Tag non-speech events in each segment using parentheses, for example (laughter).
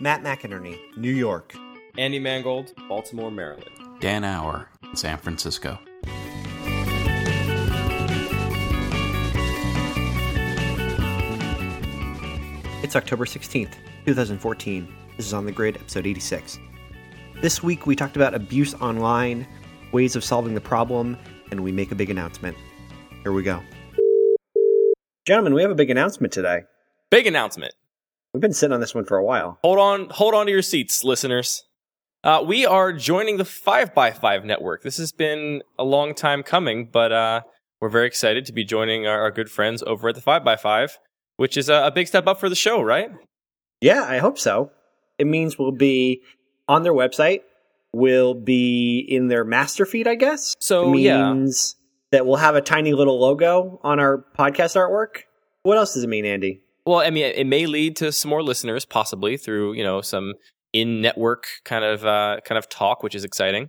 Matt McInerney, New York. Andy Mangold, Baltimore, Maryland. Dan Auer, San Francisco. It's October 16th, 2014. This is On the Grid, episode 86. This week we talked about abuse online, ways of solving the problem, and we make a big announcement. Here we go. Gentlemen, we have a big announcement today. Big announcement. We've been sitting on this one for a while. Hold on, hold on to your seats, listeners. Uh, we are joining the 5x5 network. This has been a long time coming, but uh, we're very excited to be joining our, our good friends over at the 5x5, which is a, a big step up for the show, right? Yeah, I hope so. It means we'll be on their website. We'll be in their master feed, I guess. So, it yeah. means that we'll have a tiny little logo on our podcast artwork. What else does it mean, Andy? Well, I mean, it may lead to some more listeners, possibly through you know some in-network kind of uh, kind of talk, which is exciting.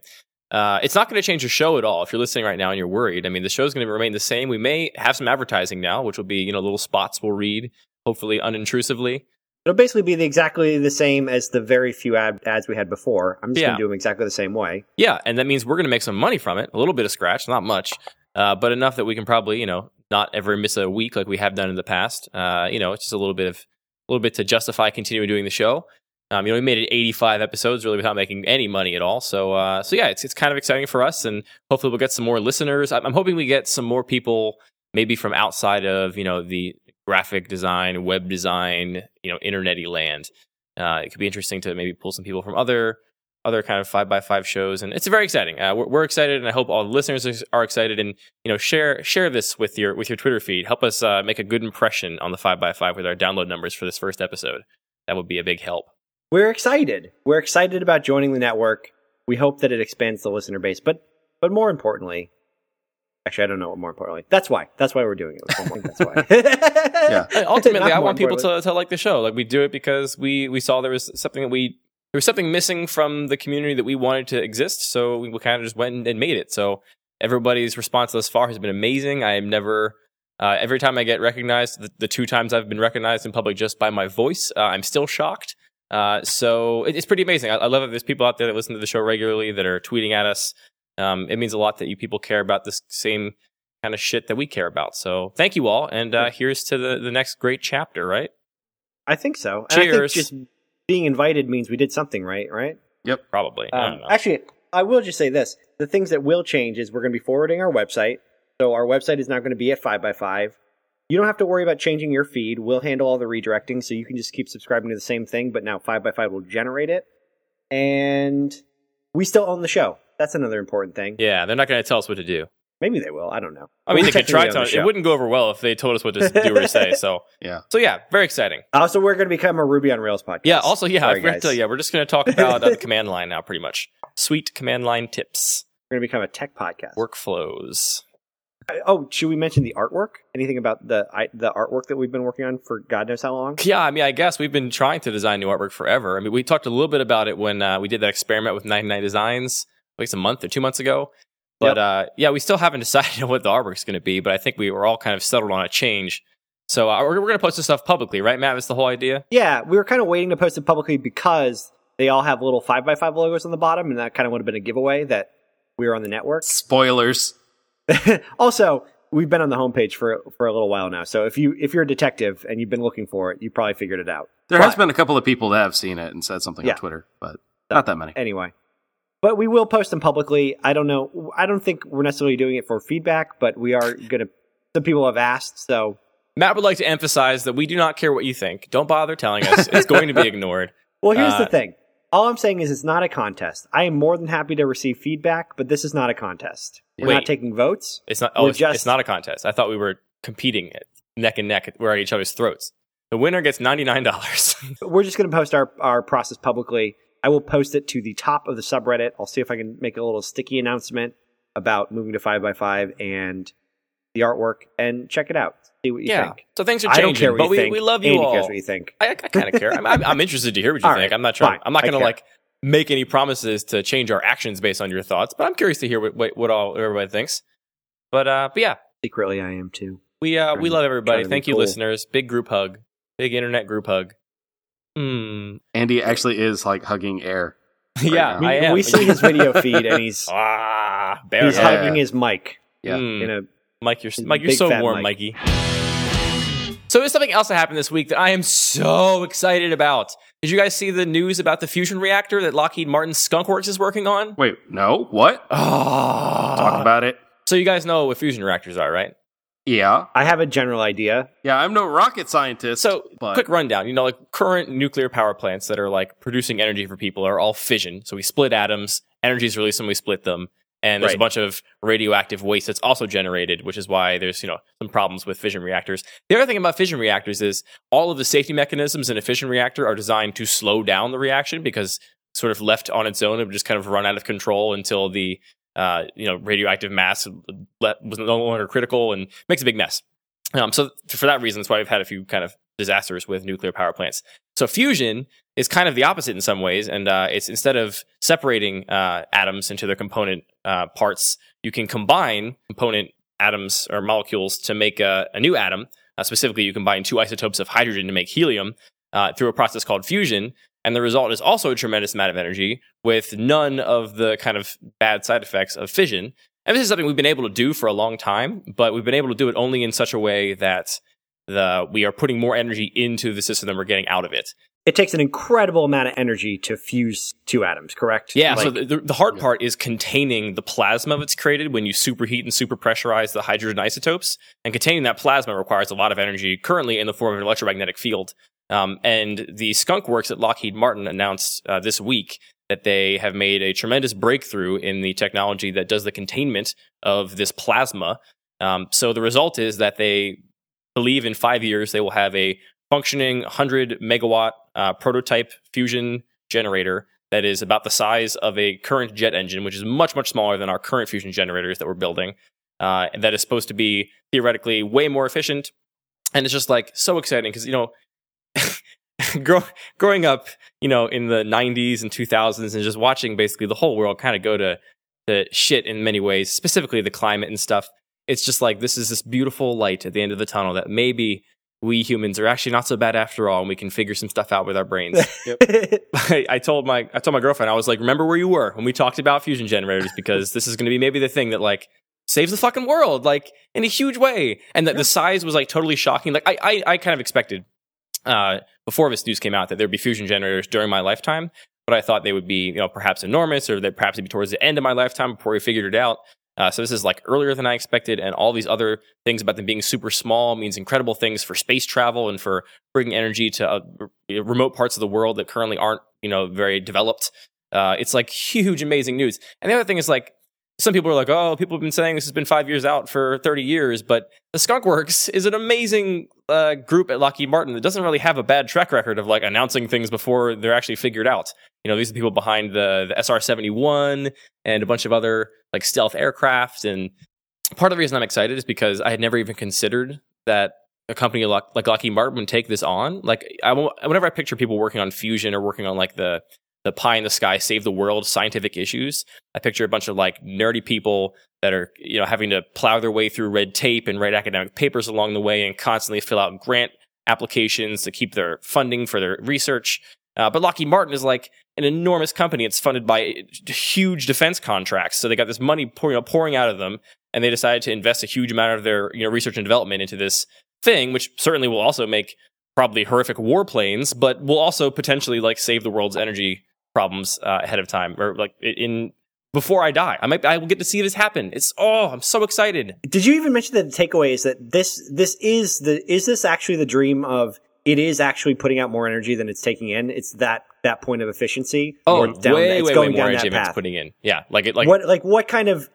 Uh, it's not going to change the show at all. If you're listening right now and you're worried, I mean, the show's going to remain the same. We may have some advertising now, which will be you know little spots we'll read, hopefully unintrusively. It'll basically be the, exactly the same as the very few ad, ads we had before. I'm just Yeah. going to do them exactly the same way. Yeah, and that means we're going to make some money from it. A little bit of scratch, not much, uh, but enough that we can probably, you know, not ever miss a week like we have done in the past. Uh, you know, it's just a little bit of a little bit to justify continuing doing the show. Um, you know, we made it 85 episodes really without making any money at all. So, uh, so yeah, it's it's kind of exciting for us, and hopefully we'll get some more listeners. I'm, I'm hoping we get some more people, maybe from outside of you know the graphic design, web design, you know, internety land. Uh, it could be interesting to maybe pull some people from other other kind of five by five shows, and it's very exciting. Uh, we're, we're excited, and I hope all the listeners are excited. And you know, share share this with your with your Twitter feed. Help us uh, make a good impression on the five by five with our download numbers for this first episode. That would be a big help. We're excited. We're excited about joining the network. We hope that it expands the listener base, but but more importantly, actually, I don't know what more importantly. That's why. That's why we're doing it. That's why. (laughs) Yeah. Ultimately, I want people to, to like the show. Like we do it because we we saw there was something that we there was something missing from the community that we wanted to exist. So we, kind of just went and, made it. So everybody's response thus far has been amazing. I am never. Uh, every time I get recognized, the, the two times I've been recognized in public just by my voice, uh, I'm still shocked. Uh, so it, it's pretty amazing. I, I love that there's people out there that listen to the show regularly that are tweeting at us. Um, it means a lot that you people care about this same kind of shit that we care about. So thank you all, and uh, here's to the the next great chapter. Right? I think so. And I think Cheers. Being invited means we did something right, right? Yep, probably. I Um, don't know. actually, I will just say this: the things that will change is we're going to be forwarding our website. So our website is now going to be at five by five. You don't have to worry about changing your feed. We'll handle all the redirecting, so you can just keep subscribing to the same thing. But now five by five will generate it, and we still own the show. That's another important thing. yeah, they're not going to tell us what to do. Maybe they will. I don't know. I mean, We're they could try to. It wouldn't go over well if they told us what to do or say. So, (laughs) Yeah. so yeah, very exciting. Also, we're going to become a Ruby on Rails podcast. Yeah. Also, yeah, I Sorry, forgot to guys. tell you, yeah, we're just going to talk about uh, the command line now, pretty much. Sweet command line tips, we're going to become a tech podcast. workflows. Oh, should we mention the artwork? Anything about the I, the artwork that we've been working on for God knows how long? Yeah, I mean, I guess we've been trying to design new artwork forever. I mean, we talked a little bit about it when uh, we did that experiment with 99 Designs, like it's a month or two months ago. But Yep. uh, yeah, we still haven't (laughs) decided what the artwork's going to be. But I think we were all kind of settled on a change. So uh, we're, we're going to post this stuff publicly, right, Matt? That's the whole idea. Yeah, we were kind of waiting to post it publicly because they all have little five by five logos on the bottom, and that kind of would have been a giveaway that we were on the network. Spoilers. (laughs) also, we've been on the homepage for for a little while now, so if you if you're a detective and you've been looking for it, you probably figured it out. There But- has been a couple of people that have seen it and said something Yeah. on Twitter, but not that many. Anyway, but we will post them publicly. I don't know. I don't think we're necessarily doing it for feedback, but we are gonna. Some people have asked, so Matt would like to emphasize that we do not care what you think. Don't bother telling us. It's going to be (laughs) ignored. Well, here's Uh, the thing. All I'm saying is it's not a contest. I am more than happy to receive feedback, but this is not a contest. We're Wait. not taking votes. It's not. Oh, it's, just- it's not a contest. I thought we were competing neck and neck. We're at each other's throats. The winner gets ninety nine dollars. (laughs) We're just going to post our, our process publicly. I will post it to the top of the subreddit. I'll see if I can make a little sticky announcement about moving to five by five and the artwork and check it out. See what you yeah. think. So things are changing, I don't care what but you we, think. we love you Andy all. cares what you think. I, I kind of care. I'm, I'm, I'm interested to hear what you (laughs) All think. right, I'm not trying. fine. I'm not going to like make any promises to change our actions based on your thoughts, but I'm curious to hear what what, what all everybody thinks. But uh, but yeah, Secretly, I am too. we uh we love everybody. trying to be Thank you, cool. listeners. Big group hug. Big internet group hug. Hmm. And Andy actually is like hugging air. (laughs) yeah. I We, am. we see his video feed and he's (laughs) ah, bear he's. Yeah. hugging his mic Yeah. Mm. in a Mike, you're Mike, you're so warm, Mike. Mikey. So there's something else that happened this week that I am so excited about. Did you guys see the news about the fusion reactor that Lockheed Martin Skunk Works is working on? Wait, no, what? Ah. Talk about it. So you guys know what fusion reactors are, right? Yeah, I have a general idea. yeah. I'm no rocket scientist. So but quick rundown. You know, like current nuclear power plants that are like producing energy for people are all fission. So we split atoms, energy is released when we split them, and there's a bunch of radioactive waste that's also generated, which is why there's you know some problems with fission reactors. The other thing about fission reactors is all of the safety mechanisms in a fission reactor are designed to slow down the reaction because sort of left on its own, it would just kind of run out of control until the uh, you know radioactive mass was no longer critical and makes a big mess. Um, so for that reason, that's why we've had a few kind of disasters with nuclear power plants. So fusion is kind of the opposite in some ways, and uh, it's instead of separating uh, atoms into their component uh, parts, you can combine component atoms or molecules to make a, a new atom. Uh, specifically, you combine two isotopes of hydrogen to make helium uh, through a process called fusion, and the result is also a tremendous amount of energy with none of the kind of bad side effects of fission. And this is something we've been able to do for a long time, but we've been able to do it only in such a way that the we are putting more energy into the system than we're getting out of it. It takes an incredible amount of energy to fuse two atoms, correct? Yeah. so Like, the, the, the hard part is containing the plasma that's created when you superheat and superpressurize the hydrogen isotopes. And containing that plasma requires a lot of energy currently in the form of an electromagnetic field. Um, and the Skunk Works at Lockheed Martin announced uh, this week that they have made a tremendous breakthrough in the technology that does the containment of this plasma. Um, so the result is that they believe in five years they will have a functioning 100 megawatt uh, prototype fusion generator that is about the size of a current jet engine, which is much, much smaller than our current fusion generators that we're building. Uh, and that is supposed to be theoretically way more efficient. And it's just like so exciting because, you know, (laughs) grow, growing up, you know, in the 90s and 2000s and just watching basically the whole world kind of go to, to shit in many ways, specifically the climate and stuff. It's just like this is this beautiful light at the end of the tunnel that maybe we humans are actually not so bad after all and we can figure some stuff out with our brains. (laughs) (laughs) I, I told my I told my girlfriend I was like, remember where you were when we talked about fusion generators because this is going to be maybe the thing that like saves the fucking world like in a huge way, and that the size was like totally shocking. Like I I, I kind of expected uh, before this news came out that there'd be fusion generators during my lifetime, but I thought they would be you know perhaps enormous or that perhaps it'd be towards the end of my lifetime before we figured it out. Uh, so this is like earlier than I expected, and all these other things about them being super small means incredible things for space travel and for bringing energy to uh, remote parts of the world that currently aren't, you know, very developed. Uh, it's like huge, amazing news. And the other thing is like, some people are like, oh, people have been saying this has been five years out for 30 years, but the Skunk Works is an amazing uh, group at Lockheed Martin that doesn't really have a bad track record of like announcing things before they're actually figured out. You know, these are the people behind the, the SR 71 and a bunch of other like stealth aircraft. And part of the reason I'm excited is because I had never even considered that a company like, like Lockheed Martin would take this on. Like, I, whenever I picture people working on fusion or working on like the the pie in the sky save the world scientific issues, I picture a bunch of like nerdy people that are you know having to plow their way through red tape and write academic papers along the way and constantly fill out grant applications to keep their funding for their research. Uh, but Lockheed Martin is like an enormous company. It's funded by huge defense contracts, so they got this money pour, you know, pouring out of them, and they decided to invest a huge amount of their you know research and development into this thing, which certainly will also make probably horrific warplanes, but will also potentially like save the world's energy problems uh, ahead of time or like in before I die. I might I will get to see this happen. It's oh, I'm so excited. Did you even mention that the takeaway is that this this is the is this actually the dream of it is actually putting out more energy than it's taking in. It's that that point of efficiency. Oh, down, way it's way going way more down energy than it's putting in. Yeah, like it like what like what kind of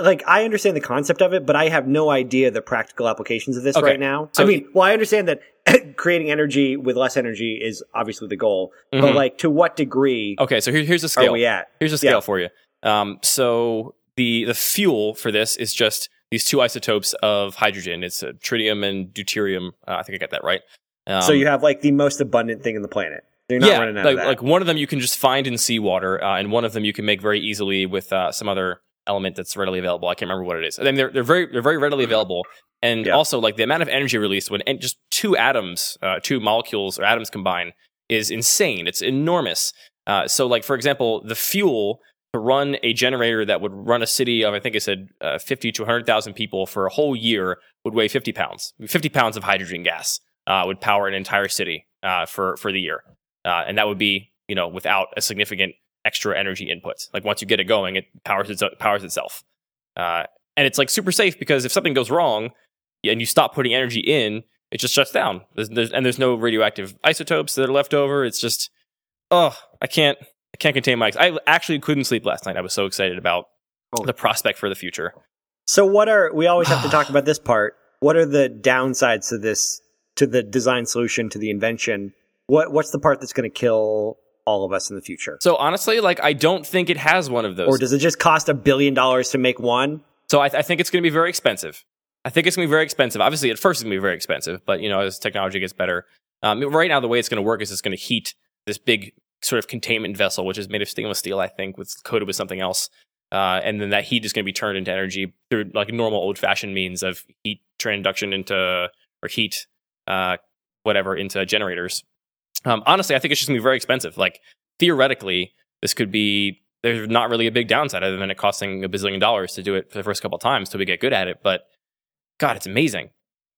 like I understand the concept of it, but I have no idea the practical applications of this Okay. right now. So- I mean, well, I understand that (laughs) creating energy with less energy is obviously the goal, but Mhm. like to what degree okay. So here, here's the are scale. we at? Here's a scale Yeah. for you. Um, so the the fuel for this is just these two isotopes of hydrogen. It's uh, tritium and deuterium. Uh, I think I got that right. Um, so you have like the most abundant thing in the planet. You're not yeah, running out like, of that. like one of them you can just find in seawater, uh, and one of them you can make very easily with uh, some other element that's readily available. I can't remember what it is. I mean, they're they're very they're very readily available, and Yeah. also like the amount of energy released when just two atoms, uh, two molecules or atoms combine is insane. It's enormous. Uh, so, like for example, the fuel to run a generator that would run a city of I think it said uh, fifty to hundred thousand people for a whole year would weigh fifty pounds. Fifty pounds of hydrogen gas uh, would power an entire city uh, for for the year, uh, and that would be you know without a significant extra energy input. Like once you get it going, it powers its, powers itself, uh, and it's like super safe because if something goes wrong and you stop putting energy in, it just shuts down. There's, there's, and there's no radioactive isotopes that are left over. It's just oh, I can't I can't contain my. I actually couldn't sleep last night. I was so excited about Oh. the prospect for the future. So what are we always have to talk (sighs) about this part? What are the downsides to this to the design solution to the invention? What what's the part that's going to kill all of us in the future? So honestly, like I don't think it has one of those. Or does it just cost a billion dollars to make one? So I, I think it's going to be very expensive. I think it's going to be very expensive. Obviously, at first it's going to be very expensive, but you know, as technology gets better, um, right now the way it's going to work is it's going to heat this big sort of containment vessel, which is made of stainless steel, I think, with coated with something else, uh, and then that heat is going to be turned into energy through like normal old-fashioned means of heat transduction into or heat, uh, whatever, into generators. Um, honestly, I think it's just to be very expensive. Like theoretically, this could be there's not really a big downside other than it costing a bazillion dollars to do it for the first couple of times till we get good at it. But God, it's amazing.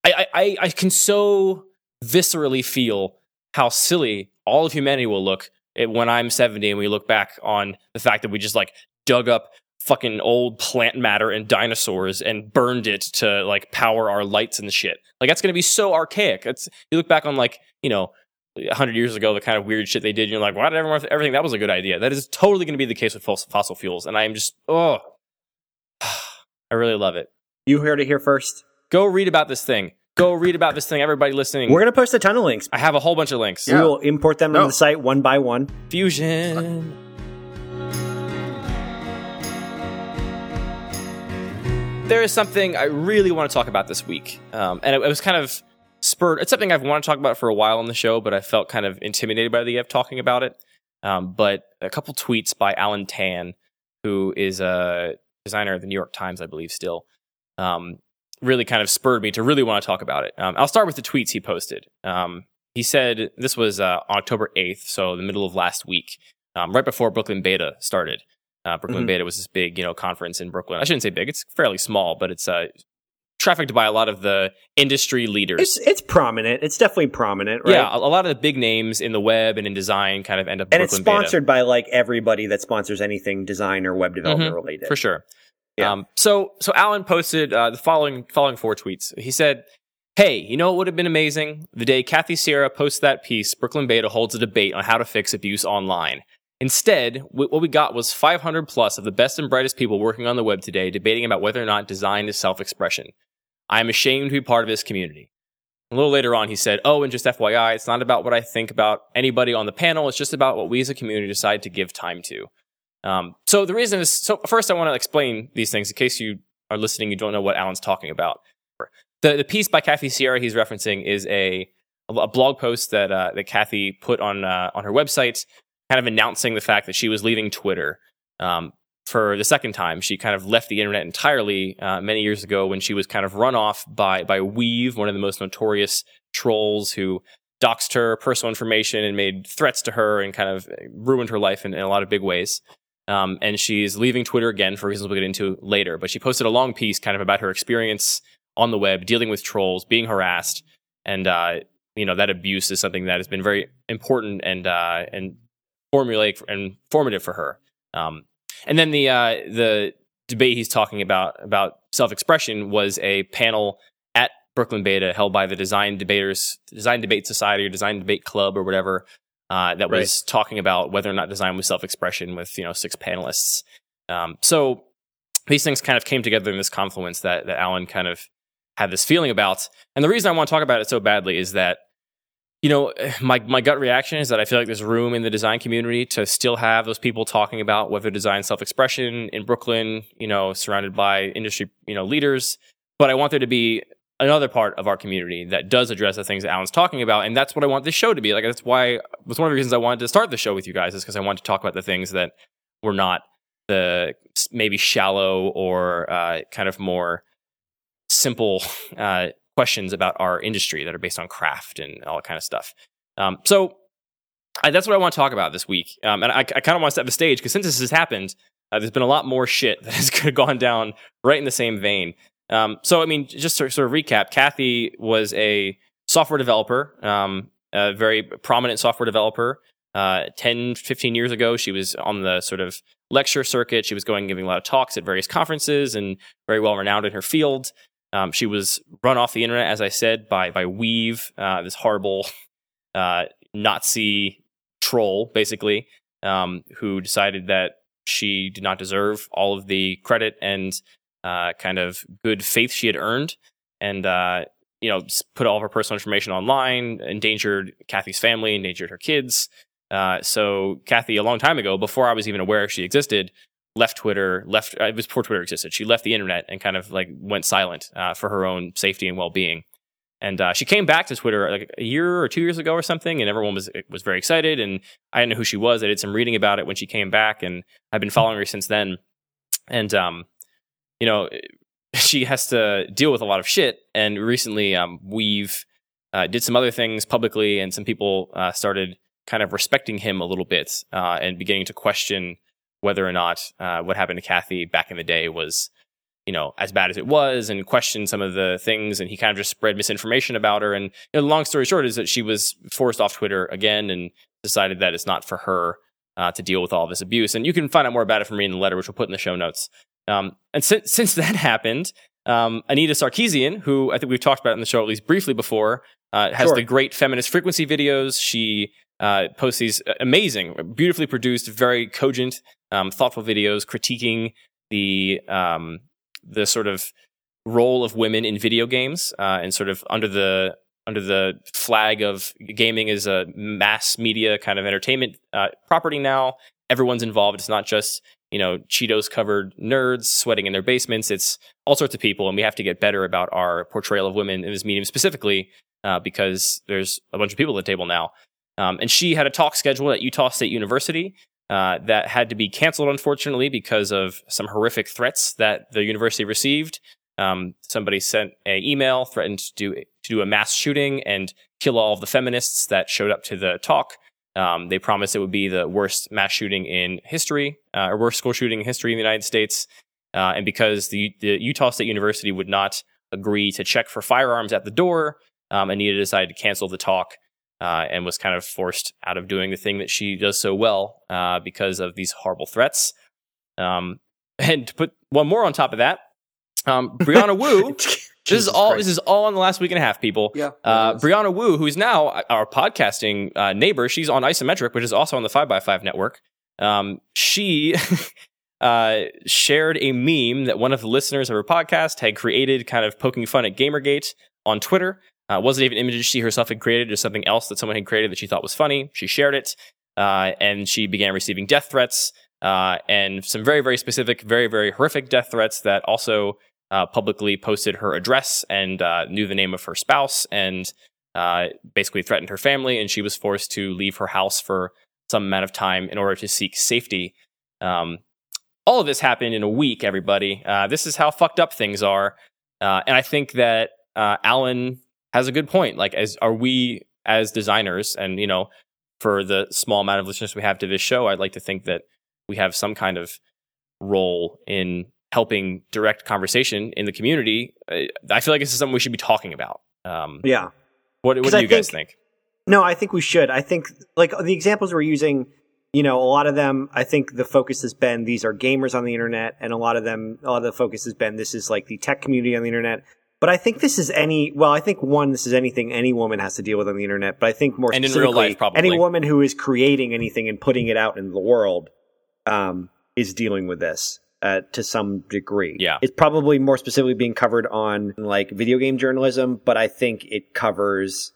I, I, I can so viscerally feel how silly all of humanity will look when I'm 70 and we look back on the fact that we just like dug up fucking old plant matter and dinosaurs and burned it to like power our lights and shit. Like that's to be so archaic. It's you look back on like, you know, 100 years ago, the kind of weird shit they did, and you're like, why did everyone th- everything that was a good idea? That is totally going to be the case with fossil fuels. And I am just, oh, (sighs) I really love it. You heard it here first. Go read about this thing. Go read about this thing. Everybody listening. We're going to post a ton of links. I have a whole bunch of links. Yeah. We will import them No. to the site one by one. Fusion. There is something I really want to talk about this week. Um, and it, it was kind of spurred. It's something I've wanted to talk about for a while on the show, but I felt kind of intimidated by the idea of talking about it. Um, but a couple tweets by Allen Tan, who is a designer at the New York Times, I believe, still, um, really kind of spurred me to really want to talk about it. Um, I'll start with the tweets he posted. Um, he said this was uh, October 8th, so the middle of last week, um, right before Brooklyn Beta started. Uh, Brooklyn Mhm. Beta was this big, you know, conference in Brooklyn. I shouldn't say big; it's fairly small, but it's uh, trafficked by a lot of the industry leaders. It's it's prominent. It's definitely prominent, right? Yeah, a, a lot of the big names in the web and in design kind of end up. and Brooklyn it's Beta. sponsored by like everybody that sponsors anything design or web development related. for sure. Yeah. Um, so so Allen posted uh, the following following four tweets. He said, "Hey, you know what would have been amazing? The day Kathy Sierra posts that piece, Brooklyn Beta holds a debate on how to fix abuse online. Instead, what we got was 500 plus of the best and brightest people working on the web today debating about whether or not design is self-expression. I am ashamed to be part of this community." A little later on, he said, Oh, and just FYI, it's not about what I think about anybody on the panel. It's just about what we as a community decide to give time to. Um, so the reason is, so first I want to explain these things in case you are listening, you don't know what Allen's talking about. The, the piece by Kathy Sierra he's referencing is a, a blog post that, uh, that Kathy put on, uh, on her website, kind of announcing the fact that she was leaving Twitter. Um, for the second time, she kind of left the internet entirely uh, many years ago when she was kind of run off by by weev, one of the most notorious trolls who doxed her personal information and made threats to her and kind of ruined her life in, in a lot of big ways. Um, and she's leaving Twitter again for reasons we'll get into later. But she posted a long piece kind of about her experience on the web, dealing with trolls, being harassed, and uh, you know that abuse is something that has been very important and uh, and formulaic and formative for her. Um, and then the uh, the debate he's talking about about self expression was a panel at Brooklyn Beta held by the Design Debaters, Design Debate Society or Design Debate Club or whatever uh, that was talking about whether or not design was self expression with you know six panelists. Um, so these things kind of came together in this confluence that that Allen kind of had this feeling about. And the reason I want to talk about it so badly is that you know, (sighs) my my gut reaction is that I feel like there's room in the design community to still have those people talking about whether design self expression in Brooklyn, you know, surrounded by industry, you know, leaders. But I want there to be another part of our community that does address the things that Allen's talking about, and that's what I want this show to be. Like that's why was one of the reasons I wanted to start the show with you guys is because I wanted to talk about the things that were not the maybe shallow or uh, kind of more simple (laughs) uh, questions about our industry that are based on craft and all that kind of stuff. Um, so I, that's what I want to talk about this week. Um, and I, I kind of want to set the stage because since this has happened, uh, there's been a lot more shit (laughs) that has gone down right in the same vein. Um, so, I mean, just to sort of recap, Kathy was a software developer, um, a very prominent software developer. Uh, 10, 15 years ago, she was on the sort of lecture circuit. She was going giving a lot of talks at various conferences and very well renowned in her field. Um, she was run off the internet, as I said, by by weev, uh, this horrible (laughs) uh, Nazi troll, basically, um, who decided that she did not deserve all of the credit and uh, kind of good faith she had earned, and uh, you know, put all of her personal information online, endangered Kathy's family, endangered her kids. Uh, so Kathy, a long time ago, before I was even aware she existed, left Twitter. Left uh, it was before Twitter existed. She left the internet and kind of like went silent uh, for her own safety and well being. And uh, she came back to Twitter like a year or two years ago or something, and everyone was was very excited. And I didn't know who she was. I did some reading about it when she came back, and I've been following her since then. And um, you know, (laughs) she has to deal with a lot of shit. And recently, um, weev uh, did some other things publicly, and some people uh, started kind of respecting him a little bit uh, and beginning to question whether or not uh, what happened to Kathy back in the day was, you know, as bad as it was, and questioned some of the things. And he kind of just spread misinformation about her. And you know, long story short is that she was forced off Twitter again and decided that it's not for her uh, to deal with all this abuse. And you can find out more about it from reading the letter, which we'll put in the show notes. Um, and since since (laughs) that happened, um, Anita Sarkeesian, who I think we've talked about in the show at least briefly before, uh, has Sure. the great feminist frequency videos. She uh, posts these amazing, beautifully produced, very cogent, um, thoughtful videos critiquing the um, the sort of role of women in video games uh, and sort of under the under the flag of gaming as a mass media kind of entertainment uh, property now. Everyone's involved. It's not just you know Cheetos covered nerds sweating in their basements. It's all sorts of people, and we have to get better about our portrayal of women in this medium specifically uh, because there's a bunch of people at the table now. Um, and she had a talk scheduled at Utah State University uh, that had to be canceled, unfortunately, because of some horrific threats that the university received. Um, somebody sent an email, threatened to do, to do a mass shooting and kill all of the feminists that showed up to the talk. Um, they promised it would be the worst mass shooting in history, uh, or worst school shooting in history in the United States. Uh, and because the, the Utah State University would not agree to check for firearms at the door, um, Anita decided to cancel the talk uh, and was kind of forced out of doing the thing that she does so well uh, because of these horrible threats. Um, (laughs) and to put one more on top of that, um, (laughs) Brianna Wu. this is all. This is all in the last week and a half, people. Yeah. Uh, Brianna Wu, who's now our podcasting uh, neighbor, she's on Isometric, which is also on the Five x Five network. Um, she (laughs) uh, shared a meme that one of the listeners of her podcast had created, kind of poking fun at GamerGate on Twitter. Uh, wasn't even images she herself had created, just something else that someone had created that she thought was funny. She shared it, uh, and she began receiving death threats uh, and some very, very specific, very, very horrific death threats that also uh, publicly posted her address and uh, knew the name of her spouse and uh, basically threatened her family. And she was forced to leave her house for some amount of time in order to seek safety. Um, all of this happened in a week, everybody. This is how fucked up things are. And I think that Allen has a good point. Like, as are we as designers, and you know, for the small amount of listeners we have to this show, I'd like to think that we have some kind of role in helping direct conversation in the community. I feel like this is something we should be talking about. Um, Yeah. what what do I you guys think- think? No, I think we should. I think like the examples we're using, you know, a lot of them, I think the focus has been these are gamers on the internet, and a lot of them, a lot of the focus has been this is like the tech community on the internet. But I think this is any. Well, I think one, this is anything any woman has to deal with on the internet. But I think more And specifically, life, any woman who is creating anything and putting it out in the world um, is dealing with this. Uh, to some degree, Yeah. it's probably more specifically being covered on like video game journalism, but I think it covers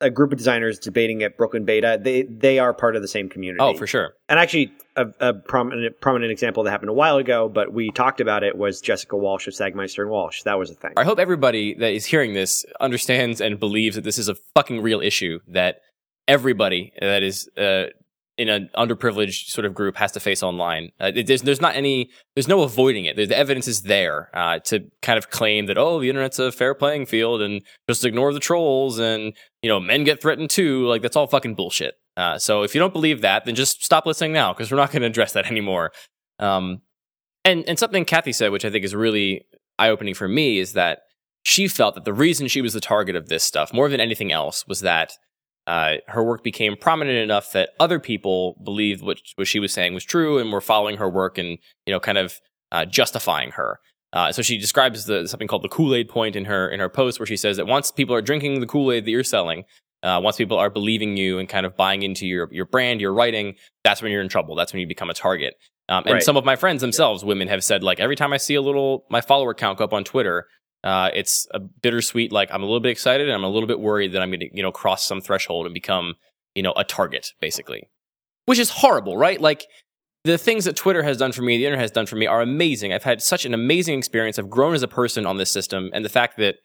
a group of designers debating at Brooklyn Beta. They they are part of the same community. Oh, for sure. And actually, a, a prominent prominent example that happened a while ago, but we talked about it was Jessica Walsh of Sagmeister and Walsh. That was a thing. I hope everybody that is hearing this understands and believes that this is a fucking real issue that everybody that is uh, in an underprivileged sort of group has to face online. Uh, it- there's there's not any there's no avoiding it. The, the evidence is there uh, to kind of claim that oh the internet's a fair playing field and just ignore the trolls and you know men get threatened too. Like that's all fucking bullshit. Uh, so if you don't believe that, then just stop listening now because we're not going to address that (laughs) anymore. Um, and and something Kathy said, which I think is really eye opening for me, is that she felt that the reason she was the target of this stuff more than anything else was that uh, her work became prominent enough that other people believed what what she was saying was true and were following her work and you know kind of uh, justifying her. Uh, so she describes the, something called the Kool Aid point in her in her post, where she says that once people are drinking the Kool Aid that you're selling, uh, once people are believing you and kind of buying into your your brand, your writing, that's when you're in trouble. That's when you become a target. Um, and Right. some of my friends themselves, women, have said like every time I see a little my follower count go up on Twitter, uh, it's a bittersweet. Like I'm a little bit excited and I'm a little bit worried that I'm going to you know cross some threshold and become you know a target basically, which is horrible, right? Like the things that Twitter has done for me, the internet has done for me, are amazing. I've had such an amazing experience. I've grown as a person on this system, and the fact that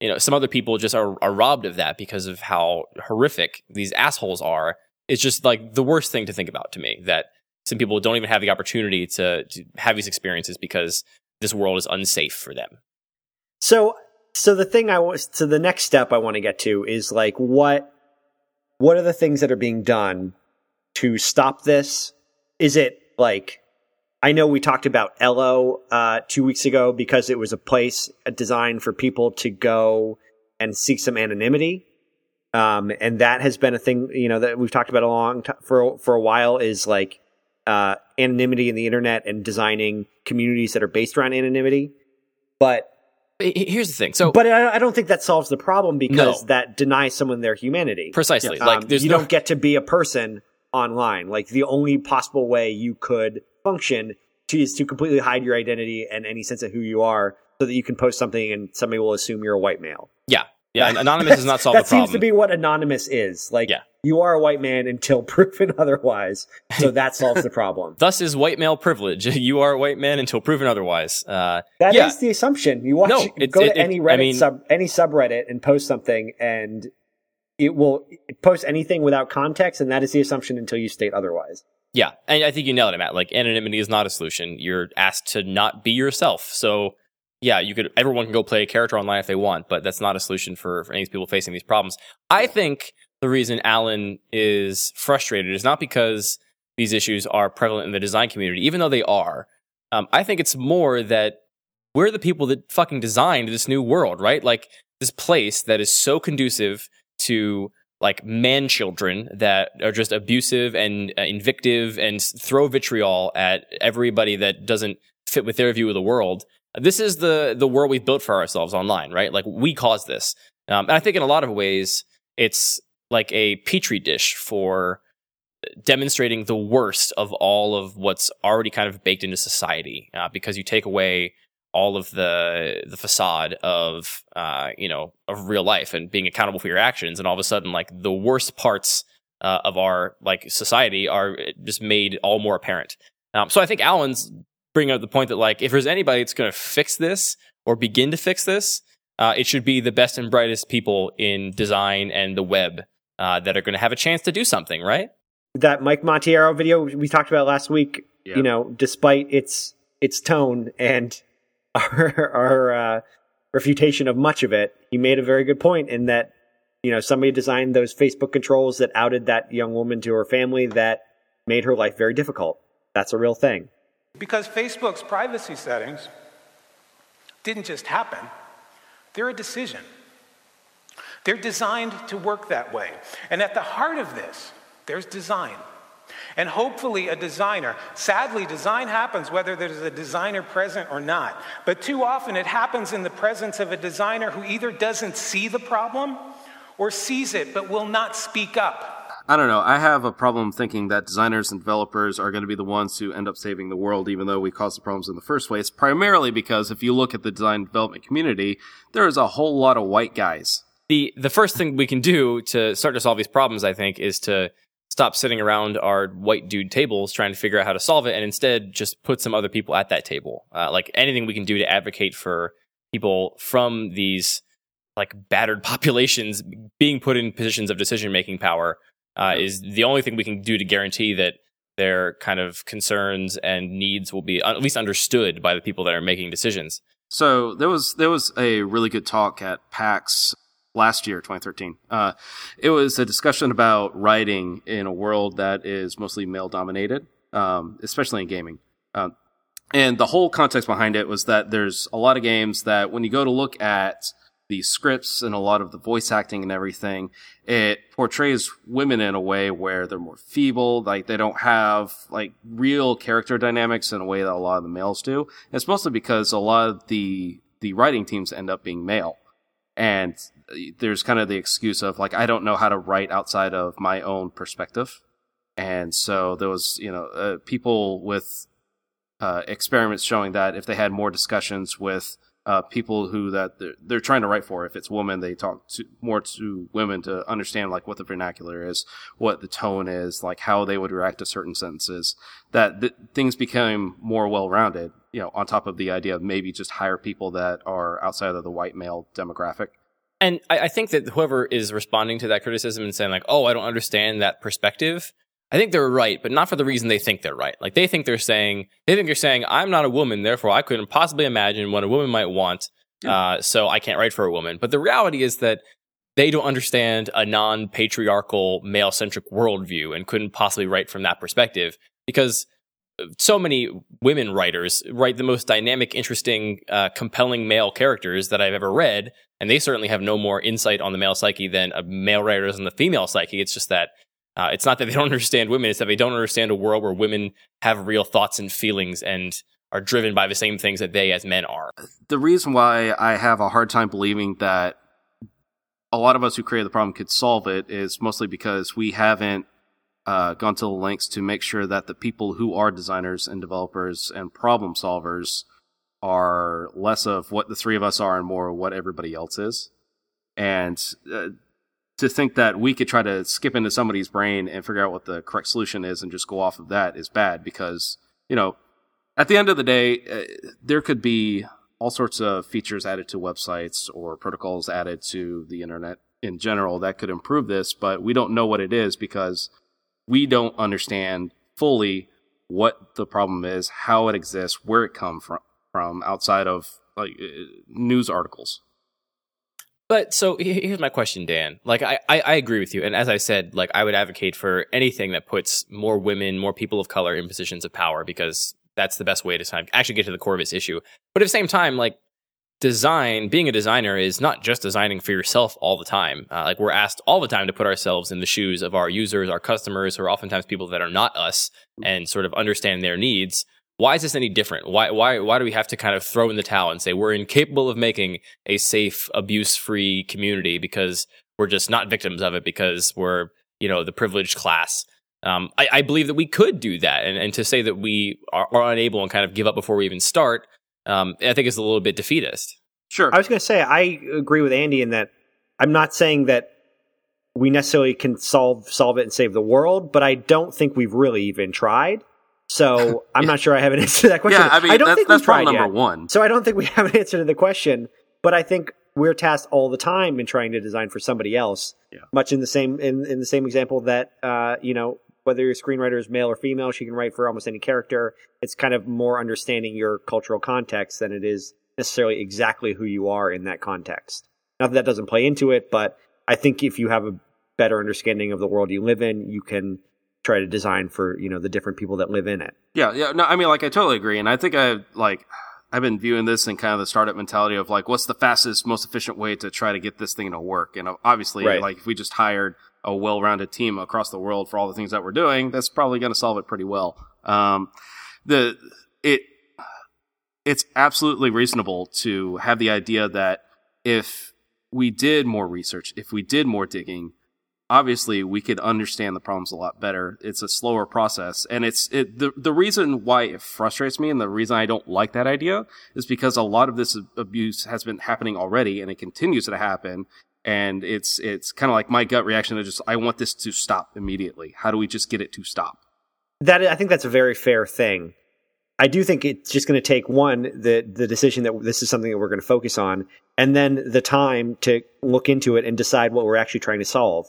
you know some other people just are, are robbed of that because of how horrific these assholes are is just like the worst thing to think about to me. That some people don't even have the opportunity to, to have these experiences because this world is unsafe for them. So, so the thing I was, so the next step I want to get to is like, what, what are the things that are being done to stop this? Is it like, I know we talked about Ello uh, two weeks ago because it was a place designed for people to go and seek some anonymity. Um, and that has been a thing, you know, that we've talked about a long time for, for a while is like, uh, anonymity in the internet and designing communities that are based around anonymity. But Here's the thing. So but I, I don't think that solves the problem because No. that denies someone their humanity. precisely, Um, like you no, don't get to be a person online. Like the only possible way you could function to, is to completely hide your identity and any sense of who you are, so that you can post something and somebody will assume you're a white male. yeah, yeah. Anonymous does not solve that the problem. seems to be what anonymous is. Like Yeah. you are a white man until (laughs) proven otherwise. So (laughs) that solves the problem. Thus is white male privilege. (laughs) You are a white man until proven otherwise. Uh, That is Yeah. the assumption. You watch, No, it's- go it- to it- any I mean- sub, any subreddit and post something, and it will post anything without context, and that is the assumption until you state otherwise. Yeah, and I think you nailed it, Matt. Like anonymity is not a solution. You're asked to not be yourself. So yeah, you could everyone can go play a character online if they want, but that's not a solution for, for any people facing these problems. I think the reason Allen is frustrated is not because these issues are prevalent in the design community, even though they are. Um, I think it's more that we're the people that fucking designed this new world, right? Like this place that is so conducive to like man children that are just abusive and uh, invictive and throw vitriol at everybody that doesn't fit with their view of the world. This is the the world we've built for ourselves online, right? Like we caused this, um, and I think in a lot of ways it's like a petri dish for demonstrating the worst of all of what's already kind of baked into society, uh, because you take away all of the the facade of uh, you know of real life and being accountable for your actions, and all of a sudden, like the worst parts uh, of our like society are just made all more apparent. Um, so I think Allen's bringing up the point that like if there's anybody that's going to fix this or begin to fix this, uh, it should be the best and brightest people in design and the web uh, that are going to have a chance to do something, right? That Mike Monteiro video we talked about last week, Yeah. you know, despite its its tone and (laughs) our our uh, refutation of much of it, he made a very good point in that you know somebody designed those Facebook controls that outed that young woman to her family that made her life very difficult. That's a real thing. Because Facebook's privacy settings didn't just happen, they're a decision. They're designed to work that way. And at the heart of this, there's design. And hopefully, a designer, sadly, design happens whether there's a designer present or not. But too often, it happens in the presence of a designer who either doesn't see the problem or sees it but will not speak up. I don't know. I have a problem thinking that designers and developers are going to be the ones who end up saving the world, even though we caused the problems in the first place. Primarily because if you look at the design development community, there is a whole lot of white guys. the the first thing we can do to start to solve these problems, I think, is to stop sitting around our white dude tables trying to figure out how to solve it, and instead just put some other people at that table. Uh, like anything we can do to advocate for people from these like battered (laughs) populations being put in positions of decision making power uh, is the only thing we can do to guarantee that their kind of concerns and needs will be at least understood by the people that are making decisions. So there was there was a really good talk at PAX last year, 2013. Uh, it was a discussion about writing in a world that is mostly male dominated, um, especially in gaming. Um, and the whole context behind it was that there's a lot of games that when you go to look at the scripts and a lot of the voice acting and everything, it portrays women in a way where they're more feeble, like they don't have like real character dynamics in a way that a lot of the males do. And it's mostly because a lot of the the writing teams end up being male. And there's kind of the excuse of like I don't know how to write outside of my own perspective. And so there was, you know, uh, people with uh, experiments showing that if they had more discussions with uh, people who that they're, they're, trying to write for. If it's women, they talk to, more to women to understand like what the vernacular is, what the tone is, like how they would react to certain sentences. That th- things become more well-rounded. You know, on top of the idea of maybe just hire people that are outside of the white male demographic. And I, I think that whoever is responding to that criticism and saying like, "Oh, I don't understand that perspective," I think they're right, but not for the reason they think they're right. Like they think they're saying, they think they're saying, I'm not a woman, therefore I couldn't possibly imagine what a woman might want. Uh, so I can't write for a woman. But the reality is that they don't understand a non patriarchal, male centric worldview and couldn't possibly write from that perspective because so many women writers write the most dynamic, interesting, uh, compelling male characters that I've ever read. And they certainly have no more insight on the male psyche than a male writer does on the female psyche. It's just that uh, it's not that they don't (laughs) understand women; it's that they don't understand a world where women have real thoughts and feelings and are driven by the same things that they as men are. The reason why I have a hard time believing that a lot of us who created the problem could solve it is mostly because we haven't uh, gone to the lengths to make sure that the people who are designers and developers and problem solvers are less of what the three of us are and more what everybody else is. And uh, to think that we could try to skip into somebody's brain and figure out what the correct solution is and just go off of that is bad because, you know, at the end of the day, uh, there could be all sorts of features added to websites or protocols added to the internet in general that could improve this, but we don't know what it is because we don't understand fully what the problem is, how it exists, where it come from, from outside of like uh, news articles. But so here's my question, Dan. Like I, I, I, agree with you, and as I said, like I would advocate for anything that puts more women, more people of color in positions of power because that's the best way to actually get to the core of this issue. But at the same time, like design, being a designer is not just designing for yourself all the time. Uh, like we're asked all the time to put ourselves in the shoes of our users, our customers, or oftentimes people that are not us, and sort of understand their needs why is this any different? Why why why do we have to kind of throw in the towel and say we're incapable of making a safe, abuse-free community because we're just not victims of it because we're you know the privileged class? Um, I, I, believe that we could do that, and, and to say that we are, are, unable and kind of give up before we even start, um, I think is a little bit defeatist. Sure. I was going to say I agree with Andy in that I'm not saying that we necessarily can solve solve it and save the world, but I don't think we've really even tried. So (laughs) I'm not sure I have an answer to that question. Yeah, I mean, I don't that's, think that's problem number yet. one. So I don't think we (laughs) have an answer to the question, but I think we're tasked all the time in trying to design for somebody else. Yeah. Much in the same in, in the same example that uh, you know whether your screenwriter is male or female, she can write for almost any character. It's kind of more understanding your cultural context than it is necessarily exactly who you are in that context. Not that that doesn't play into it, but I think if you have a better understanding of the world you live in, you can try to design for you know the different people that live in it. Yeah, yeah. No, I mean, like I totally agree, and I think I like I've been viewing this in kind of the startup mentality of like, what's the fastest, most efficient way to try to get this thing to work? And obviously, right. like if we just hired a well-rounded team across the world for all the things that we're doing, that's probably going to solve it pretty well. Um, the it it's absolutely reasonable to have the idea that if we did more research, if we did more digging, obviously we could understand the problems a lot better. It's a slower process. And it's, it, the, the reason why it frustrates me and the reason I don't like that idea is because a lot of this abuse has been happening already and it continues to happen. And it's, it's kind of like my gut reaction to just, I want this to stop immediately. How do we just get it to stop? That, I think that's a very fair thing. I do think it's just going to take one the the decision that this is something that we're going to focus on, and then the time to look into it and decide what we're actually trying to solve.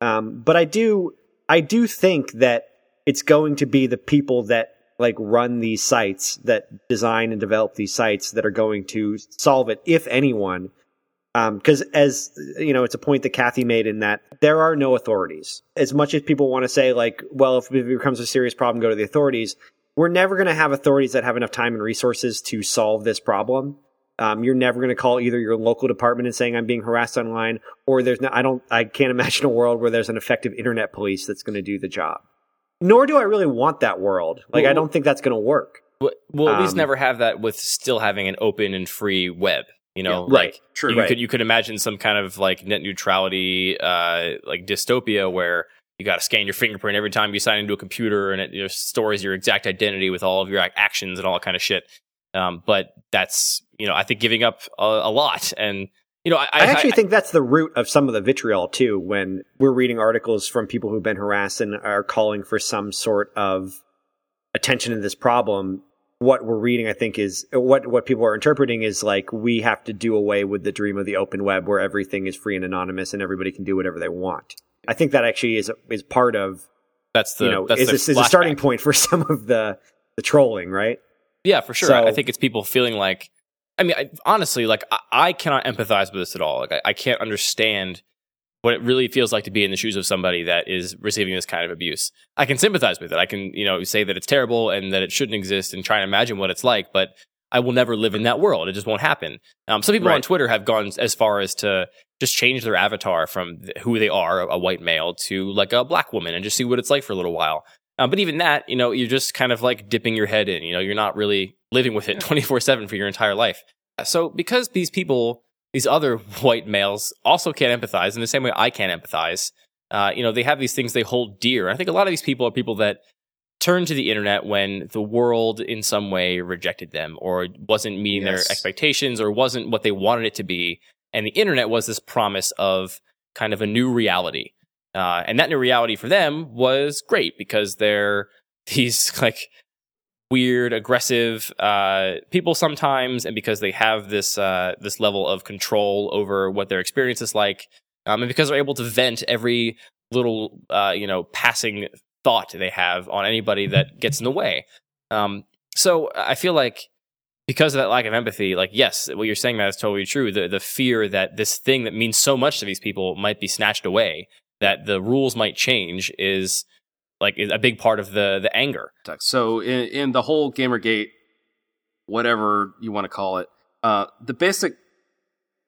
Um, but I do, I do think that it's going to be the people that like run these sites that design and develop these sites that are going to solve it, if anyone. Because um, as you know, it's a point that Kathy made in that there are no authorities. As much as people want to say, like, well, if it becomes a serious problem, go to the authorities. We're never going to have authorities that have enough time and resources to solve this problem. Um, you're never going to call either your local department and saying I'm being harassed online, or there's no. I don't. I can't (laughs) imagine a world where there's an effective internet police that's going to do the job. Nor do I really want that world. Like, well, I don't think that's going to work. We'll at least um, never have that with still having an open and free web. You know, yeah, right. like True, you right. could you could imagine some kind of like net neutrality, uh, like dystopia where you got to scan your fingerprint every time you sign into a computer, and it you know, stores your exact identity with all of your actions and all that kind of shit. Um, but that's you know, I think giving up a, a lot, and you know, I, I actually I, think that's the root of some of the vitriol too. When we're reading articles from people who've been harassed and are calling for some sort of attention to this problem, what we're reading, I think, is what what people are interpreting is like we have to do away with the dream of the open web, where everything is free and anonymous and everybody can do whatever they want. I think that actually is is part of that's the you know that's is, a, is a starting point for (laughs) some of the the trolling, right? Yeah, for sure. So, I think it's people feeling like. I mean, I, honestly, like I, I, cannot empathize with this at all. Like I, I can't understand what it really feels like to be in the shoes of somebody that is receiving this kind of abuse. I can sympathize with it. I can, you know, say that it's terrible and that it shouldn't exist and try and imagine what it's like, but I will never live in that world. It just won't happen. Um, some people right. on Twitter have gone as far as to just change their avatar from who they are, a white male, to like a black woman and just see what it's like for a little while. Um, but even that, you know, you're just kind of like dipping your head in. You know, you're not really living with it 24 7 for your entire life. So because these people these other (laughs) white males also can't empathize in the same way I can't empathize. Uh, you know, they have these things they hold dear. I think a lot of these people are people that turn to the internet when the world in some way rejected them or wasn't meeting yes. their expectations or wasn't what they wanted it to be. And the internet was this promise of kind of a new reality. Uh, and that new reality for them was great because they're (laughs) these like weird, aggressive uh, people sometimes, and because they have this uh, this level of control over what their experience is like, um, and because they're able to vent every little uh, you know passing thought they have on anybody that gets in the way. Um, so I feel like because of that lack of empathy, like yes, what you're saying that is totally true. The the fear that this thing that means so much to these people might be snatched away, that the rules might change, is like a big part of the the anger. So in, in the whole GamerGate, whatever you want to call it, uh, the basic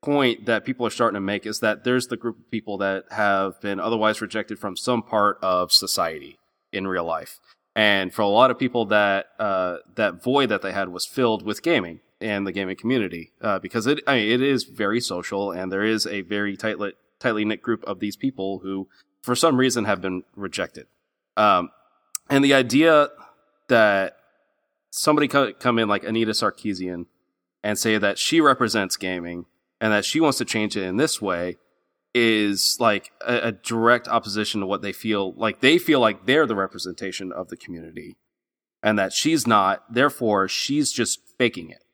point that people are starting to make is that there's the group of people that have been otherwise rejected from some part of society in real life. And for a lot of people, that uh, that void that they had was filled with gaming and the gaming community, uh, because it I mean, it is very social, and there is a very tightly tightly knit group of these people who, for some reason, have been rejected. Um, and the idea that somebody co- come in like Anita Sarkeesian and say that she represents gaming and that she wants to change it in this way is like a, a, direct opposition to what they feel like they feel like they're the representation of the community and that she's not therefore she's just faking it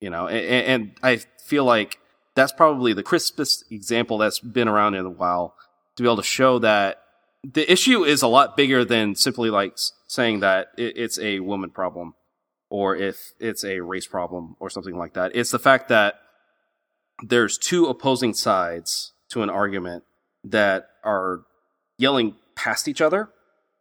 you know? And, and i feel like that's probably the crispest example that's been around in a while to be able to show that the issue is a lot bigger than simply like saying that it's a woman problem or if it's a race problem or something like that. It's the fact that there's two opposing sides to an argument that are yelling past each other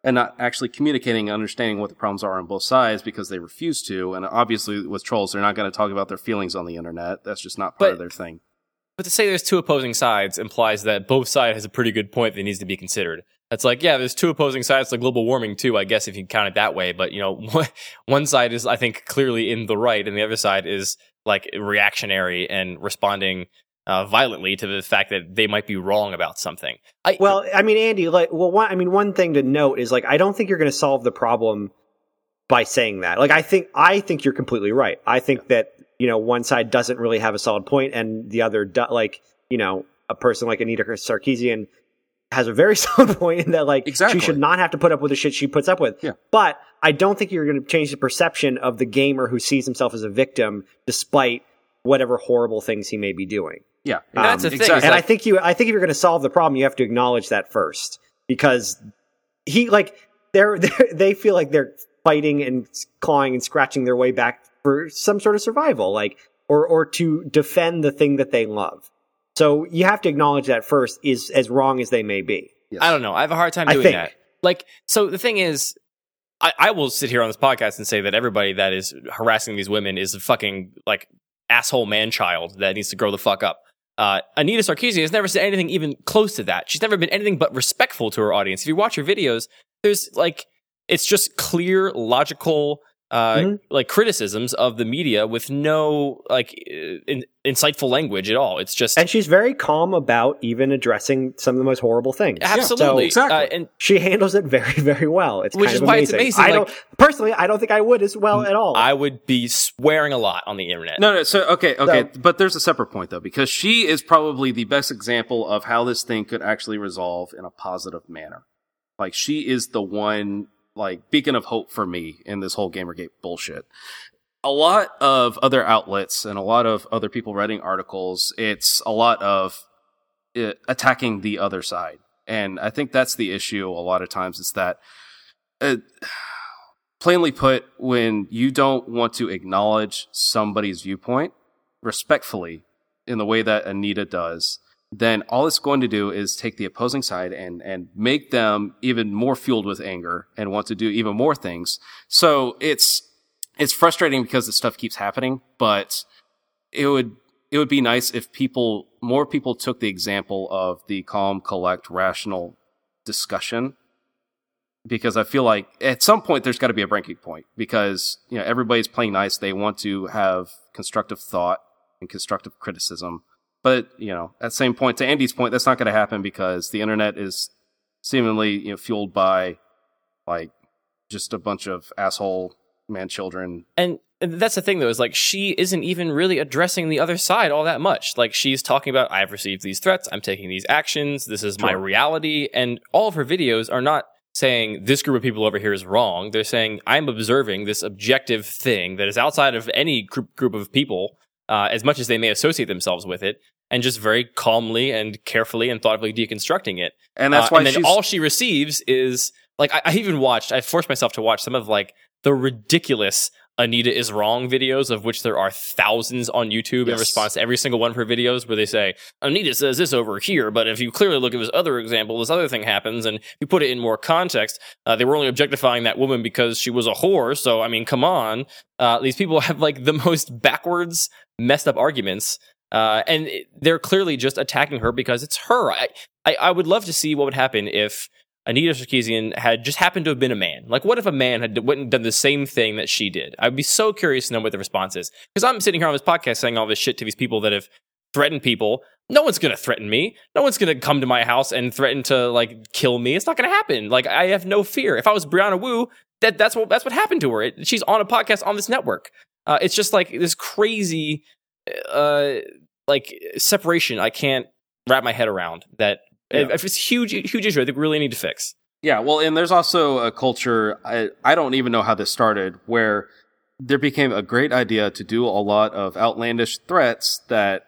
and not actually communicating and understanding what the problems are on both sides because they refuse to. And obviously, with trolls, they're not going to talk about their feelings on the internet. That's just not part but, of their thing. But to say there's two opposing sides implies that both sides has a pretty good point that needs to be considered. It's like, yeah, there's two opposing sides to global warming too, I guess, if you count it that way. But, you know, (laughs) one side is, I think, clearly in the right, and the other side is like reactionary and responding uh, violently to the fact that they might be wrong about something. I, well, I mean, Andy, like, well, one, I mean, one thing to note is like, I don't think you're going to solve the problem by saying that. Like, I think, I think you're completely right. I think that, you know, one side doesn't really have a solid point and the other, do, like, you know, a person like Anita Sarkeesian has a very (laughs) solid point in that like exactly. she should not have to put up with the shit she puts up with. Yeah. But I don't think you're going to change the perception of the gamer who sees himself as a victim despite whatever horrible things he may be doing. Yeah. Um, that's the thing. Exactly. And I think you I think if you're going to solve the problem you have to acknowledge that first because he like they're, (laughs) they're they feel like they're fighting and clawing and scratching their way back for some sort of survival like or or to defend the thing that they love. So you have to acknowledge that first is as wrong as they may be. Yes. I don't know. I have a hard time doing that. Like, so the thing is, I, I will sit here on this podcast and say that everybody that is harassing these women is a fucking like asshole man child that needs to grow the fuck up. Uh, Anita Sarkeesian has never said anything even close to that. She's never been anything but respectful to her audience. If you watch her videos, there's like, it's just clear, logical, uh, Mhm. like criticisms of the media with no like uh, in, insightful language at all. It's just And she's very calm about even addressing some of the most horrible things. absolutely, exactly. Uh, and She handles it very, very well. It's Which kind is of why it's amazing. amazing, I like- don't personally. I don't think I would as well at all. I would be swearing a lot on the internet. No, no. So okay, okay, So- but there's a separate point though, because she is probably the best example of how this thing could actually resolve in a positive manner. Like she is the one like beacon of hope for me in this whole GamerGate bullshit. A lot of other outlets and a lot of other people writing articles, it's a lot of uh, attacking the other side, and I think that's the issue. A lot of times, is that. Uh, (sighs) plainly put, when you don't want to acknowledge somebody's viewpoint respectfully in the way that Anita does, then all it's going to do is take the opposing side and, and make them even more fueled with anger and want to do even more things. So it's, it's frustrating because this stuff keeps happening, but it would, it would be nice if people, more people took the example of the calm, collect, rational discussion because I feel like at some point there's got to be a breaking point because you know everybody's playing nice. They want to have constructive thought and constructive criticism, but you know at the same point, to Andy's point, that's not going to happen because the internet is seemingly you know fueled by like just a bunch of asshole man children. And that's the thing though, is like she isn't even really addressing the other side all that much. Like she's talking about, I've received these threats, I'm taking these actions, this is my reality, and all of her videos are not saying this group of people over here is wrong. They're saying I'm observing this objective thing that is outside of any group group of people, uh, as much as they may associate themselves with it, and just very calmly and carefully and thoughtfully deconstructing it. And that's Uh, why and then she's all she receives is like I, I even watched. I forced myself to watch some of like the ridiculous Anita is wrong videos, of which there are thousands on YouTube in response to every single one of her videos, where they say Anita says this over here, but if you clearly look at this other example, this other thing happens, and if you put it in more context, uh, they were only objectifying that woman because she was a whore. So I mean, come on, uh, these people (laughs) have like the most backwards, messed up arguments. Uh, and they're clearly just attacking her because it's her. I, I, I would love to see what would happen if Anita Sarkeesian had just happened to have been a man. Like, what if a man had went and done the same thing that she did? I'd be so curious to know what the response is. Because I'm sitting here on this podcast saying all this shit to these people that have threatened people. No one's going to threaten me. No one's going to come to my house and threaten to like kill me. It's not going to happen. Like, I have no fear. If I was Brianna Wu, that that's what that's what happened to her. It, she's on a podcast on this network. Uh, it's just like this crazy, uh, like separation. I can't wrap my head around that. Yeah. If it's huge, huge issue, I think we really need to fix. Yeah, well, and there's also a culture, I, I don't even know how this started, where there became a great idea to do a lot of outlandish threats that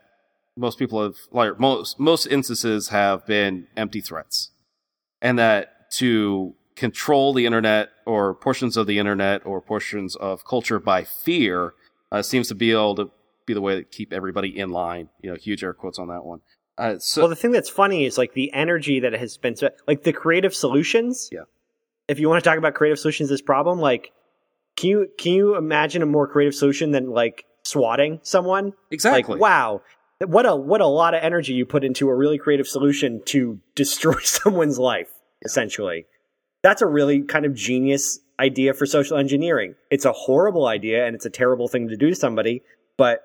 most people have, like, most, most instances have been empty threats. And that to control the internet or portions of the internet or portions of culture by fear uh, seems to be able to be the way to keep everybody in line. You know, huge air quotes on that one. Uh, so, well, the thing that's funny is like the energy that has been spent, like the creative solutions. Yeah. If you want to talk about creative solutions, to this problem, like, can you can you imagine a more creative solution than like swatting someone? exactly. Like, wow, what a what a lot of energy you put into a really creative solution to (laughs) destroy (laughs) someone's life. Essentially, that's a really kind of genius idea for social engineering. It's a horrible idea and it's a terrible thing to do to somebody, but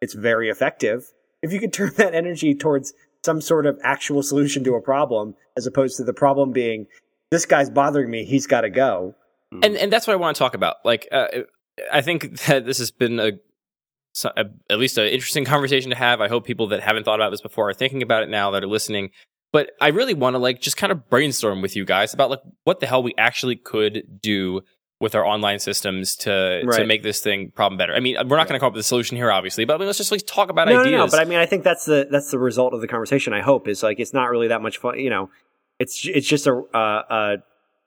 it's very effective. If you could (laughs) turn that energy towards some sort of actual solution to a problem, as opposed to the problem being this guy's bothering me, he's got to go. and and that's what I want to talk about. Like, uh, I think that this has been a, a at least an interesting conversation to have. I hope people that haven't thought about this before are thinking about it now that are listening. But I really want to like just kind of brainstorm with you guys about like what the hell we actually could do with our online systems to to make this thing problem better. I mean, we're not going to come up with a solution here, obviously, but I mean, let's just like talk about no, ideas. no, no. But I mean, I think that's the that's the result of the conversation. I hope is like it's not really that much fun. You know, it's it's just a uh, a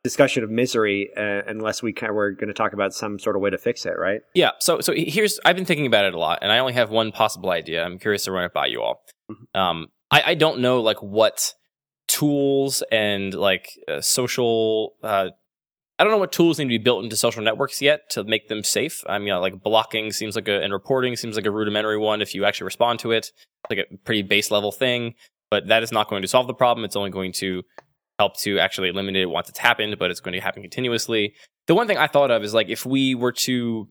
discussion of misery uh, unless we kind of, we're going to talk about some sort of way to fix it, right? Yeah. So so here's I've been thinking about it a lot, and I only have one possible idea. I'm curious to run it by you all. Um, I, I don't know like what tools and like uh, social uh, I don't know what tools need to be built into social networks yet to make them safe. I mean, you know, like blocking seems like a, and reporting seems like a rudimentary one if you actually respond to it, like a pretty base level thing. But that is not going to solve the problem. It's only going to help to actually eliminate it once it's happened, but it's going to happen continuously. The one thing I thought of is like if we were to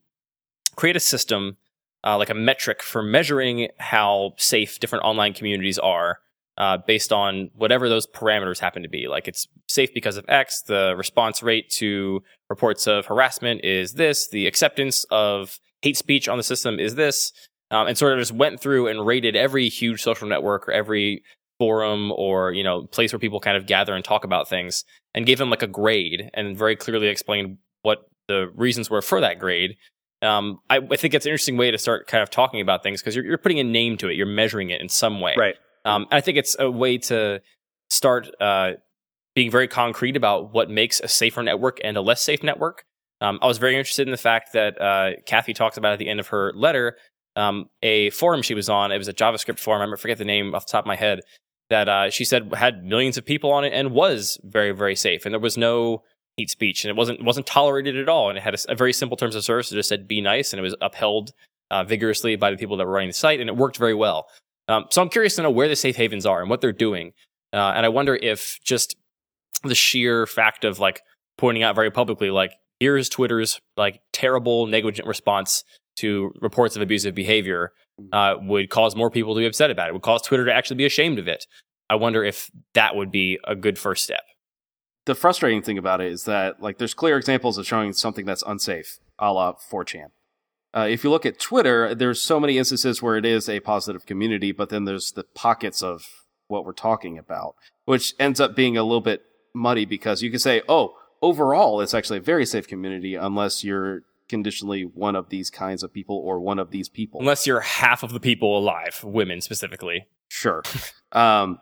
create a system, uh, like a metric for measuring how safe different online communities are uh, based on whatever those parameters happen to be. Like it's safe because of X, the response rate to reports of harassment is this, the acceptance of hate speech on the system is this, um, and sort of just went through and rated every huge social network or every forum or you know place where people kind of gather and talk about things and gave them like a grade and very clearly explained what the reasons were for that grade um, I, I, think it's an interesting way to start kind of talking about things because you're, you're, putting a name to it, you're measuring it in some way. Right. Um, I think it's a way to start uh, being very concrete about what makes a safer network and a less safe network. Um, I was very interested in the fact that uh, Kathy talks about at the end of her letter um, a forum she was on. It was a JavaScript forum. I forget the name off the top of my head. That uh, she said had millions of people on it and was very very safe, and there was no hate speech, and it wasn't wasn't tolerated at all, and it had a, a very simple terms of service. It just said "be nice," and it was upheld uh, vigorously by the people that were running the site, and it worked very well. Um, so I'm curious to know where the safe havens are and what they're doing. Uh, and I wonder if just the sheer fact of like pointing out very publicly, like, here's Twitter's like terrible, negligent response to reports of abusive behavior uh, would cause more people to be upset about it, would cause Twitter to actually be ashamed of it. I wonder if that would be a good first step. The frustrating thing about it is that like there's clear examples of showing something that's unsafe, a la 4chan. Uh, if you look at Twitter, there's so many instances where it is a positive community, but then there's the pockets of what we're talking about, which ends up being a little bit muddy because you can say, oh, overall, it's actually a very safe community unless you're conditionally one of these kinds of people or one of these people. Unless you're half of the people alive, women specifically. Sure. (laughs) um,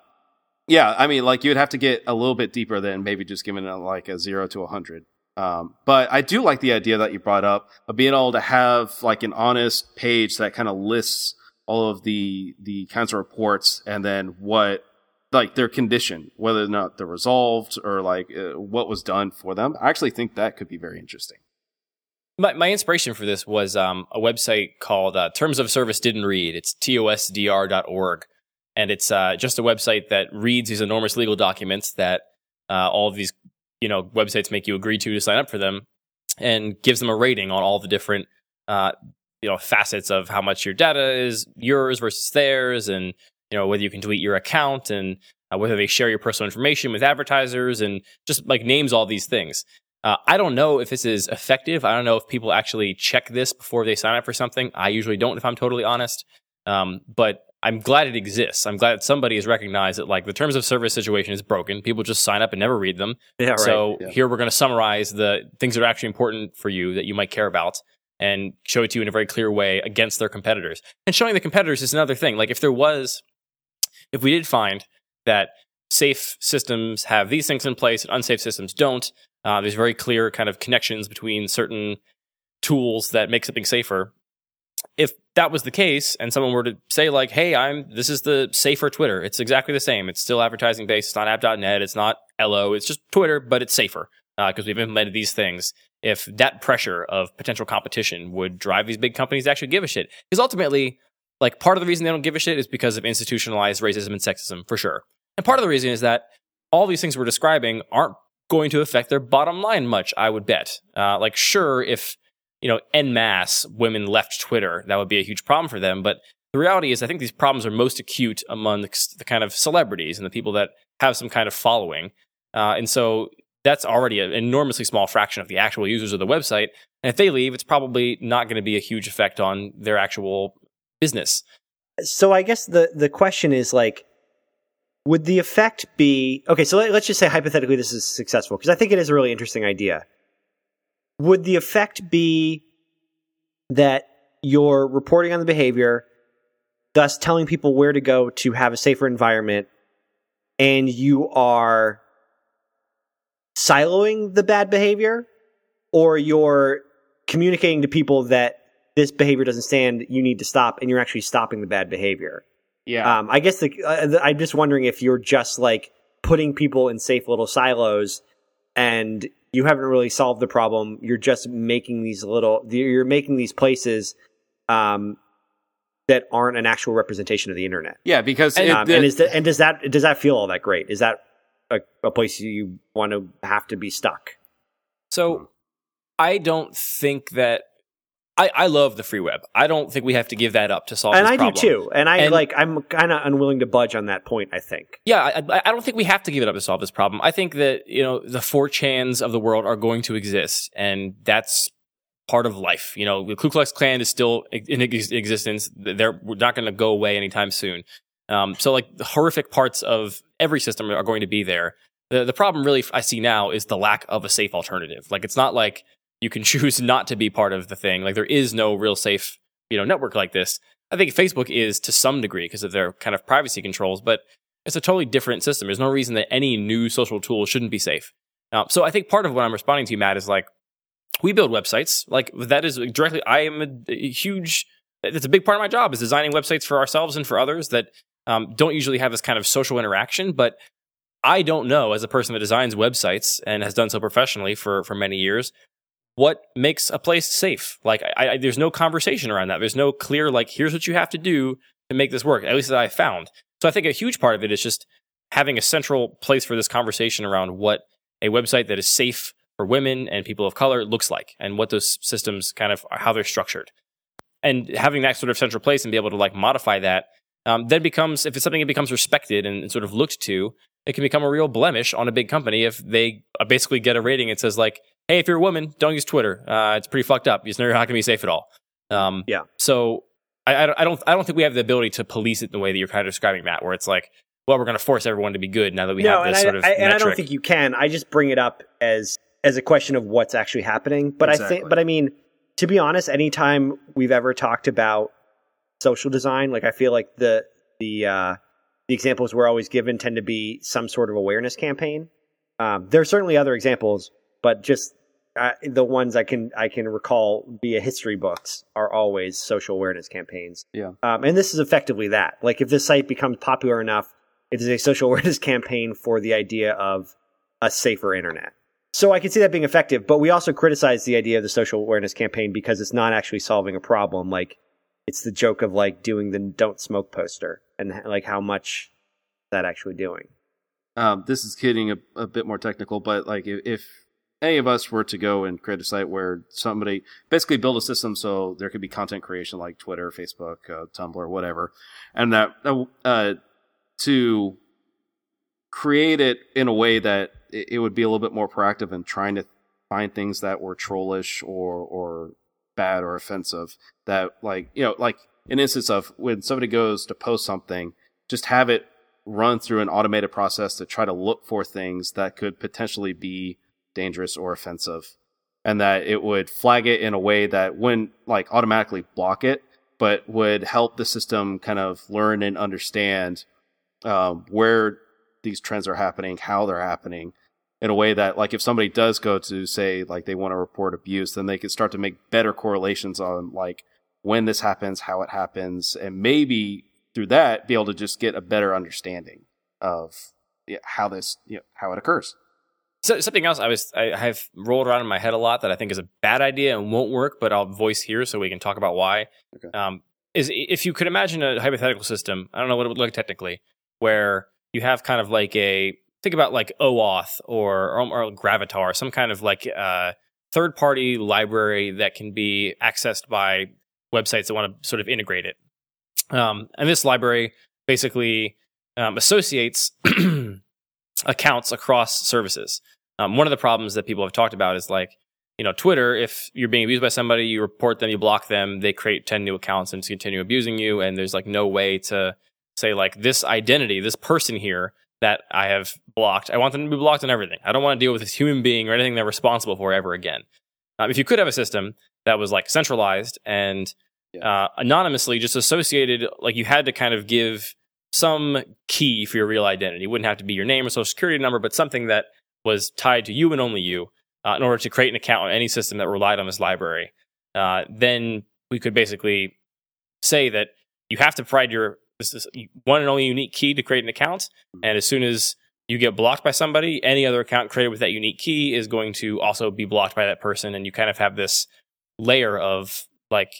yeah, I mean, like you'd have to get a little bit deeper than maybe just giving it like a zero to a hundred. Um, but I do like the idea that you brought up of being able to have like an honest page that kind of lists all of the the kinds of reports and then what like their condition, whether or not they're resolved or like uh, what was done for them. I actually think that could be very interesting. My, my inspiration for this was um, a website called uh, Terms of Service Didn't Read. It's tosdr.org. And it's uh, just a website that reads these enormous legal documents that uh, all of these you know websites make you agree to to sign up for them, and gives them a rating on all the different uh, you know facets of how much your data is yours versus theirs, and you know whether you can delete your account and uh, whether they share your personal information with advertisers, and just like names all these things. Uh, I don't know if this is effective. I don't know if people actually check this before they sign up for something. I usually don't, if I'm totally honest. Um, but I'm glad it exists. I'm glad that somebody has recognized that like the terms of service situation is broken. People just sign up and never read them. Yeah, right. So yeah. here we're going to summarize the things that are actually important for you that you might care about and show it to you in a very clear way against their competitors. And showing the competitors is another thing. Like if there was, if we did find that safe systems have these things in place and unsafe systems don't, uh, there's very clear kind of connections between certain tools that make something safer that was the case and someone were to say like hey i'm this is the safer twitter. It's exactly the same. It's still advertising based. It's not app.net it's not Ello it's just twitter but it's safer because uh, we've implemented these things. If that pressure of potential competition would drive these big companies to actually give a shit. Because ultimately like part of the reason they don't give a shit is because of institutionalized racism and sexism for sure. And part of the reason is that all these things we're describing aren't going to affect their bottom line much i would bet. Uh, like sure if you know, en masse women left Twitter, that would be a huge problem for them. But the reality is, I think these problems are most acute among the, the kind of celebrities and the people that have some kind of following. Uh, and so that's already an enormously small fraction of the actual users of the website. And if they leave, it's probably not going to be a huge effect on their actual business. So I guess the, the question is like, would the effect be okay? So let, us just say hypothetically this is successful because I think it is a really interesting idea would the effect be that you're reporting on the behavior, thus telling people where to go to have a safer environment, and you are siloing the bad behavior, or you're communicating to people that this behavior doesn't stand, you need to stop, and you're actually stopping the bad behavior? Yeah. Um, I guess the, uh, I'm just wondering if you're just like putting people in safe little silos and you haven't really solved the problem. You're just making these little, you're making these places, um, that aren't an actual representation of the internet. yeah, because And, it- Um, the- and is that, and does that, does that feel all that great? Is that a, a place you want to have to be stuck? So I don't think that I, I love the free web. I don't think we have to give that up to solve this problem. and I problem. do too. And I And- like, I'm kind of unwilling to budge on that point, I think. Yeah, I, I- don't think we have to give it up to solve this problem. I think that you know the four chans of the world are going to exist, and that's part of life. You know, the Ku Klux Klan is still in ex- existence. They're not going to go away anytime soon. Um, so, like the horrific parts of every system are going to be there. The the problem really I see now is the lack of a safe alternative. Like it's not like you can (laughs) choose not to be part of the thing. Like there is no real safe you know network like this. I think Facebook is to some degree because of their kind of privacy controls, but it's a totally different system. There's no reason that any new social tool shouldn't be safe. Um, so I think part of what I'm responding to, Matt, is like we build websites. Like that is directly. I am a, a huge. It's a big part of my job is designing websites for ourselves and for others that um, don't usually have this kind of social interaction. But I don't know, as a person that designs websites and has done so professionally for for many years, what makes a place safe. Like I, I, there's no conversation around that. There's no clear like here's what you have to do to make this work. At least that I found. So I think a huge part of it is just having a central place for this conversation around what a website that is safe for women and people of color looks like and what those systems kind of how they're structured. And having that sort of central place and be able to like modify that um, then becomes if it's something that becomes respected and, and sort of looked to, it can become a real blemish on a big company if they uh, basically get a rating. It says like, "Hey, if you're a woman, don't use Twitter. Uh, it's pretty fucked up. You're not going to be safe at all." Um, Yeah. So I, I don't- I don't I don't think we have the ability to police it the way that you're kind of describing, Matt, where it's like, well, we're going to force everyone to be good now that we have and this I, sort of I- and I don't think you can. I just bring it up as as a question of what's actually happening. But I think, but I mean, to be honest, anytime we've ever talked about social design, like I feel like the the uh, the examples we're always given tend to be some sort of awareness campaign. Um, there are certainly other examples, but just uh, the ones I can I can recall via history books are always social awareness campaigns. Yeah. Um, and this is effectively that. Like, if this site becomes popular enough, it is a social (laughs) awareness campaign for the idea of a safer internet. So I can see that being effective, but we also criticize the idea of the social awareness campaign because it's not actually solving a problem. Like, it's the joke of like doing the "don't smoke" poster and like how much is that actually doing. um, this is getting a, a bit more technical, but like if, if any of us were to go and create a site where somebody basically build a system so there could be content creation like Twitter, Facebook, uh, Tumblr, whatever, and that uh, to create it in a way that it, it would be a little bit more proactive in trying to find things that were trollish or or bad or offensive that like you know like an instance of when somebody goes to post something just have it run through an automated process to try to look for things that could potentially be dangerous or offensive and that it would flag it in a way that wouldn't like automatically block it but would help the system kind of learn and understand um, where these trends are happening how they're happening in a way that like if somebody does go to say like they want to report abuse then they can start to make better correlations on like when this happens how it happens and maybe through that be able to just get a better understanding of how this you know, how it occurs So, something else I was I have rolled around in my head a lot that I think is a bad idea and won't work, but I'll voice here so we can talk about why. Okay. Um, is if you could imagine a hypothetical system, I don't know what it would look technically, where you have kind of like a think about like OAuth or or, or Gravatar, some kind of like uh, third party library that can be accessed by websites that want to sort of integrate it. Um, and this library basically um, associates (clears throat) accounts across services. Um, one of the problems that people have talked about is like, you know, Twitter, if you're being abused by somebody, you report them, you block them, they create 10 new accounts and just continue abusing you. And there's like no way to say, like, this identity, this person here that I have blocked, I want them to be blocked on everything. I don't want to deal with this human being or anything they're responsible for ever again. Um, if you could have a system that was like centralized and uh, anonymously just associated, like you had to kind of give some key for your real identity. It wouldn't have to be your name or social security number, but something that was tied to you and only you uh, in order to create an account on any system that relied on this library. Uh, then we could basically say that you have to provide your one and only unique key to create an account. And as soon as you get blocked by somebody, any other account created with that unique key is going to also be blocked by that person. And you kind of have this layer of like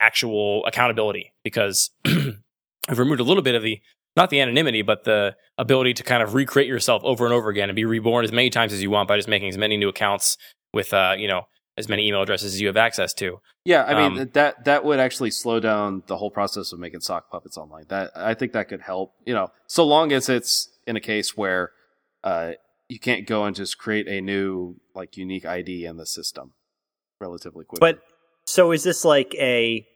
actual accountability because (clears throat) I've removed a little bit of the not the anonymity, but the ability to kind of recreate yourself over and over again and be reborn as many times as you want by just making as many new accounts with uh, you know, as many email addresses as you have access to. Yeah, I mean Um, that that would actually slow down the whole process of making sock puppets online. That I think that could help. You know, so long as it's in a case where uh, you can't go and just create a new like unique ID in the system relatively quickly. But so is this like a?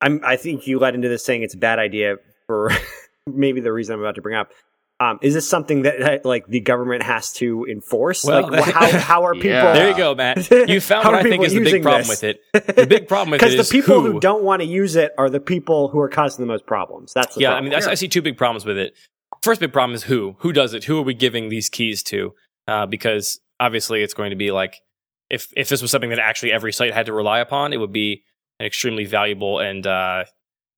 I'm. I think you led into this saying it's a bad idea for (laughs) maybe the reason I'm about to bring up. Um, is this something that uh, like the government has to enforce? Well, like, how how are (laughs) people? Yeah. There you go, Matt. (laughs) You found what I think is the big problem this? with it. The big problem with it Because the people who, who don't want to use it are the people who are causing the most problems. That's the yeah, I mean, that's, I see two big problems with it. First big problem is who. Who does it? Who are we giving these keys to? Uh, because obviously, it's going to be like if if this was something that actually every site had to rely upon, it would be an extremely valuable and uh,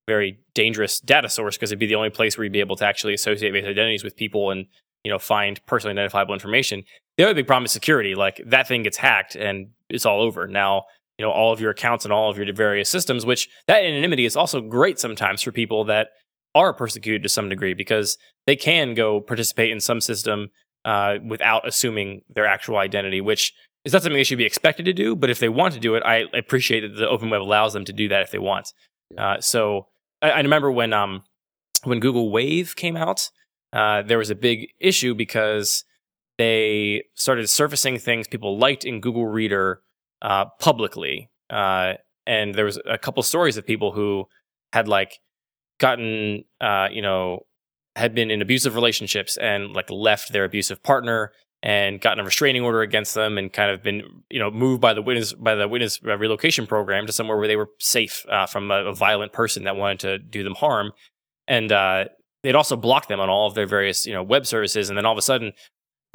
very dangerous data source because it'd be the only place where you'd be able to actually associate base identities with people and you know find personally identifiable information. The other big problem is security. Like that thing gets hacked and it's all over. Now you know all of your accounts and all of your various systems. Which that anonymity is also great sometimes for people that are persecuted to some degree because they can go participate in some system uh, without assuming their actual identity, which is not something they should be expected to do. But if they want to do it, I appreciate that the open web allows them to do that if they want. Uh, so I, I remember when um, when Google Wave came out, uh, there was a big issue because they started surfacing things people liked in Google Reader uh, publicly, uh, and there was a couple stories of people who had like gotten uh, you know had been in abusive relationships and like left their abusive partner and gotten a restraining order against them and kind of been you know moved by the witness by the witness uh, relocation program to somewhere where they were safe uh, from a, a violent person that wanted to do them harm. And uh, they'd also blocked them on all of their various you know web services. And then all of a sudden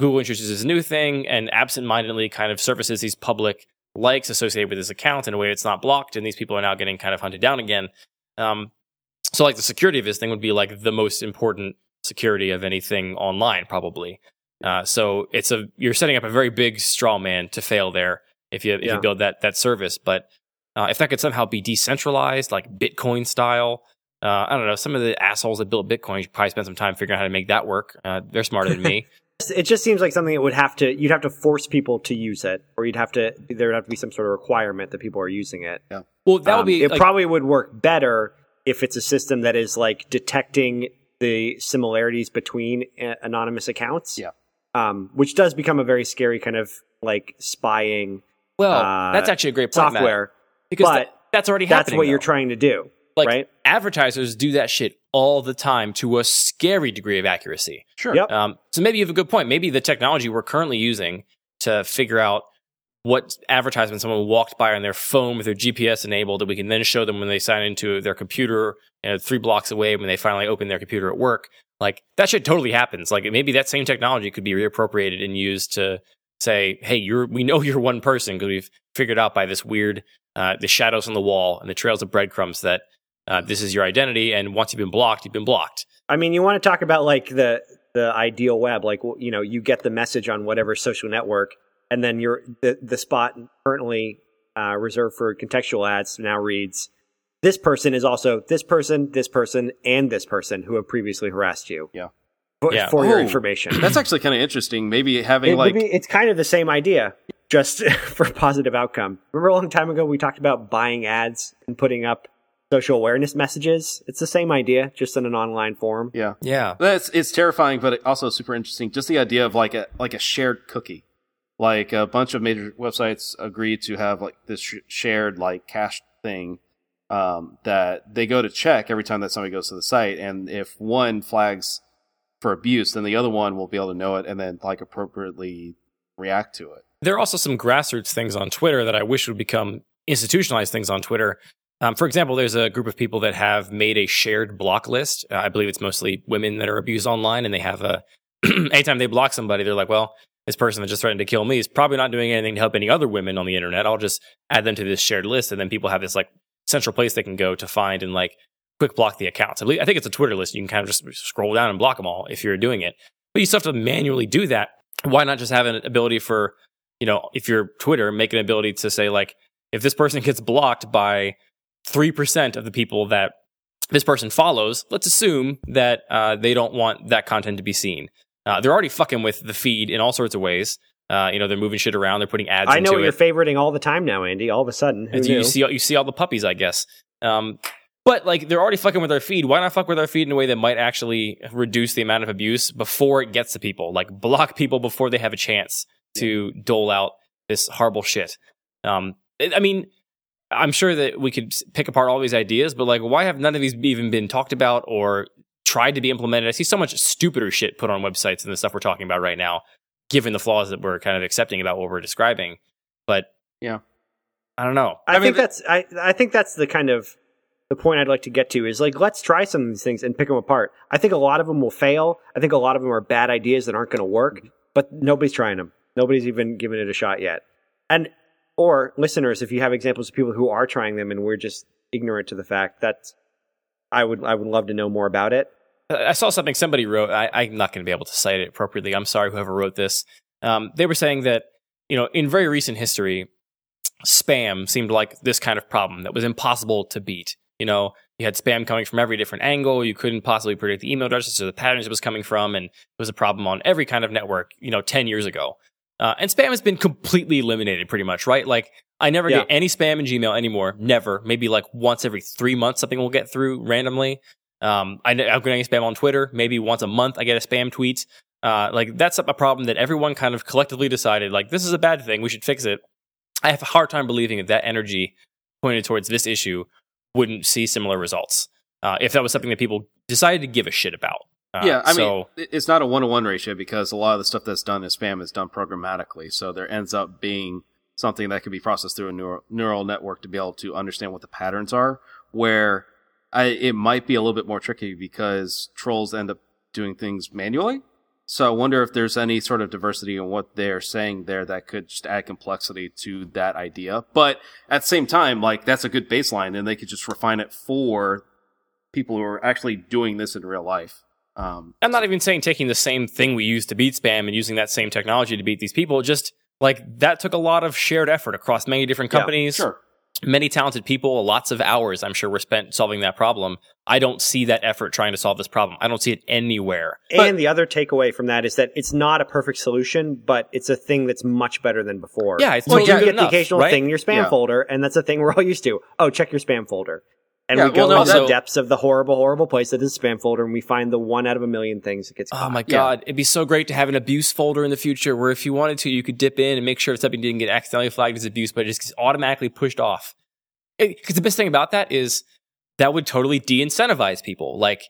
google introduces a new thing and absentmindedly kind of surfaces these public likes associated with this account in a way it's not blocked. And these people are now getting kind of hunted down again. Um, so like the security of this thing would be like the most important security of anything online probably uh, so it's a you're setting up a very big straw man to fail there if you if Yeah. you build that that service. But uh, if that could somehow be decentralized, like Bitcoin style, uh, I don't know. Some of the assholes that built Bitcoin should probably spend some time figuring out how to make that work. Uh, they're smarter than me. (laughs) it just seems like something that would have to you'd have to force people to use it, or you'd have to there would have to be some sort of requirement that people are using it. Well, that would Um, be it like, probably would work better if it's a system that is like detecting the similarities between uh, anonymous accounts. Yeah. Um, which does become a very scary kind of like spying well. uh, that's actually a great point, Matt, software. because but that, that's already That's happening. what you're trying to do, Like right? advertisers do that shit all the time to a scary degree of accuracy. sure. Yep. Um, so maybe you have a good point. Maybe the technology we're currently using to figure out what advertisement someone walked by on their phone with their GPS enabled that we can then show them when they sign into their computer you know, three blocks away when they finally open their computer at work. Like that shit totally happens. Like maybe that same technology could be reappropriated and used to say, "Hey, you're we know you're one person because we've figured out by this weird uh, the shadows on the wall and the trails of breadcrumbs that uh, this is your identity, and once you've been blocked, you've been blocked." I mean, you want to talk about like the the ideal web, like you know, you get the message on whatever social network, and then you're the the spot currently uh, reserved for contextual ads now reads, "This person is also this person, this person, and this person who have previously harassed you." Yeah. for, Yeah. for your Oh, information. (clears throat) That's actually kind of interesting. Maybe having it like would be, it's kind of the same idea, just (laughs) for positive outcome. Remember a long time ago we talked about buying ads and putting up social awareness messages? It's the same idea, just in an online form. yeah. Yeah, That's it's terrifying, but also super interesting. Just the idea of like a like a shared cookie, like a bunch of major websites agree to have like this sh- shared like cache thing um, that they go to check every time that somebody goes to the site, and if one flags for abuse, then the other one will be able to know it and then like appropriately react to it. there are also some grassroots things on Twitter that I wish would become institutionalized things on Twitter. Um, for example, there's a group of people that have made a shared block list. Uh, I believe it's mostly women that are abused online, and they have a. (clears throat) anytime they block somebody, they're like, "Well, this person that just threatened to kill me is probably not doing anything to help any other women on the internet. I'll just add them to this shared list, and then people have this like central place they can go to find and like quick block the accounts. I believe, I think it's a Twitter list. You can kind of just scroll down and block them all if you're doing it. But you still have to manually do that. Why not just have an ability for, you know, if you're Twitter, make an ability to say like, if this person gets blocked by three percent of the people that this person follows, let's assume that uh, they don't want that content to be seen. Uh, they're already fucking with the feed in all sorts of ways. Uh, you know, they're moving shit around. They're putting ads. I know into you're favoriting all the time now, Andy. All of a sudden, who And knew? you see you see all the puppies, I guess. Um, but like they're already fucking with our feed. Why not fuck with our feed in a way that might actually reduce the amount of abuse before it gets to people? Like block people before they have a chance to dole out this horrible shit. Um, I mean, I'm sure that we could pick apart all these ideas, but like, why have none of these even been talked about or tried to be implemented? I see so much stupider shit put on websites than the stuff we're talking about right now, given the flaws that we're kind of accepting about what we're describing. But Yeah. I don't know. I, I mean, think that's I, I think that's the kind of the point I'd like to get to is like let's try some of these things and pick them apart. I think a lot of them will fail. I think a lot of them are bad ideas that aren't going to work, mm-hmm. but nobody's trying them. Nobody's even given it a shot yet. And or listeners, if you have examples of people who are trying them and we're just ignorant to the fact, that's I would I would love to know more about it. I saw something somebody wrote. I, I'm not going to be able to cite it appropriately. I'm sorry, whoever wrote this. Um, they were saying that you know, in very recent history, spam seemed like this kind of problem that was impossible to beat. You know, you had spam coming from every different angle. You couldn't possibly predict the email addresses or the patterns it was coming from, and it was a problem on every kind of network. You know, ten years ago, uh, and spam has been completely eliminated, pretty much, right? Like, I never Yeah. get any spam in Gmail anymore. Never. Maybe like once every three months, something will get through randomly. Um, I, I'm getting spam on Twitter. Maybe once a month, I get a spam tweet. Uh, like that's a problem that everyone kind of collectively decided, like this is a bad thing. We should fix it. I have a hard time believing that that energy pointed towards this issue wouldn't see similar results uh, if that was something that people decided to give a shit about. Uh, yeah, I so, mean, it's not a one to one ratio because a lot of the stuff that's done as spam is done programmatically. So there ends up being something that could be processed through a neural, neural network to be able to understand what the patterns are. Where I, it might be a little bit more tricky because trolls end up doing things manually. So I wonder if there's any sort of diversity in what they're saying there that could just add complexity to that idea. But at the same time, like that's a good baseline and they could just refine it for people who are actually doing this in real life. Um, I'm not even saying taking the same thing we use to beat spam and using that same technology to beat these people. Just like that took a lot of shared effort across many different yeah, companies. sure. Many talented people, lots of hours, I'm sure, were spent solving that problem. I don't see that effort trying to solve this problem. I don't see it anywhere. and the other takeaway from that is that it's not a perfect solution, but it's a thing that's much better than before. Yeah, it's well, totally you good get the occasional right? thing in your spam Yeah. folder, and that's a thing we're all used to. Oh, check your spam folder. And Yeah, we go well, no, into so- the depths of the horrible, horrible place that is a spam folder, and we find the one out of a million things that gets Oh caught. my Yeah. god, it'd be so great to have an abuse folder in the future where if you wanted to, you could dip in and make sure if something didn't get accidentally flagged as abuse, but it just gets automatically pushed off. Because the best thing about that is that would totally de-incentivize people. Like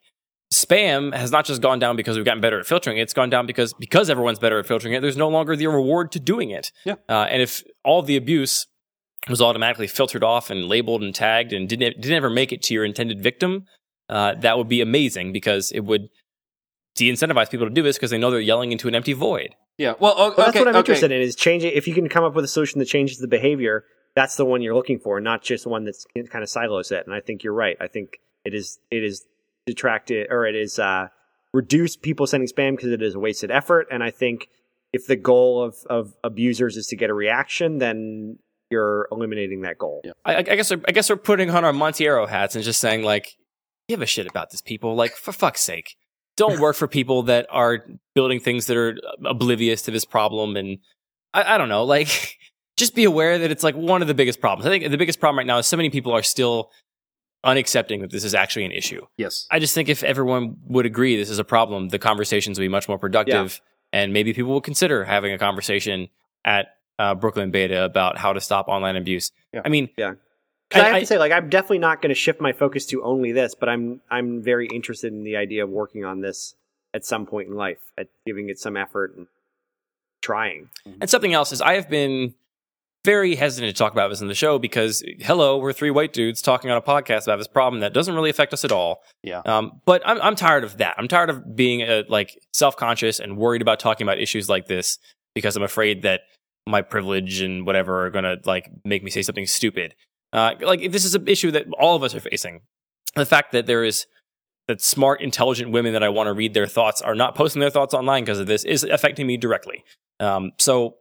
spam has not just gone down because we've gotten better at filtering it; it's gone down because because everyone's better at filtering it. There's no longer the reward to doing it. Yeah. Uh, and if all the abuse was automatically filtered off and labeled and tagged and didn't didn't ever make it to your intended victim, uh, that would be amazing because it would de-incentivize people to do this because they know they're yelling into an empty void. Yeah. Well, o- Well, that's what I'm okay. interested in is changing. If you can come up with a solution that changes the behavior, that's the one you're looking for, not just one that's kind of silos it. And I think you're right. I think it is it is detracted or it is uh, reduce people sending spam because it is a wasted effort. And I think if the goal of of abusers is to get a reaction, then you're eliminating that goal. Yeah. I, I guess I guess we're putting on our Monteiro hats and just saying like, give a shit about this people. Like for fuck's sake, don't work for people that are building things that are oblivious to this problem. And I, I don't know, like (laughs) just be aware that it's like one of the biggest problems. I think the biggest problem right now is so many people are still unaccepting that this is actually an issue. Yes. I just think if everyone would agree this is a problem, the conversations would be much more productive, and maybe people will consider having a conversation at uh, Brooklyn Beta about how to stop online abuse. Yeah. I mean, 'Cause I, I- have to say, like, I'm definitely not going to shift my focus to only this, but I'm I'm very interested in the idea of working on this at some point in life, at giving it some effort and trying. and something else is I have been very hesitant to talk about this in the show because hello, we're three white dudes talking on a podcast about this problem that doesn't really affect us at all. Yeah. Um, but I'm I'm tired of that. I'm tired of being uh, like self conscious and worried about talking about issues like this because I'm afraid that my privilege and whatever are gonna like make me say something stupid. Uh, like this is an issue that all of us are facing. the fact that there is that smart, intelligent women that I want to read their thoughts are not posting their thoughts online because of this is affecting me directly. Um, so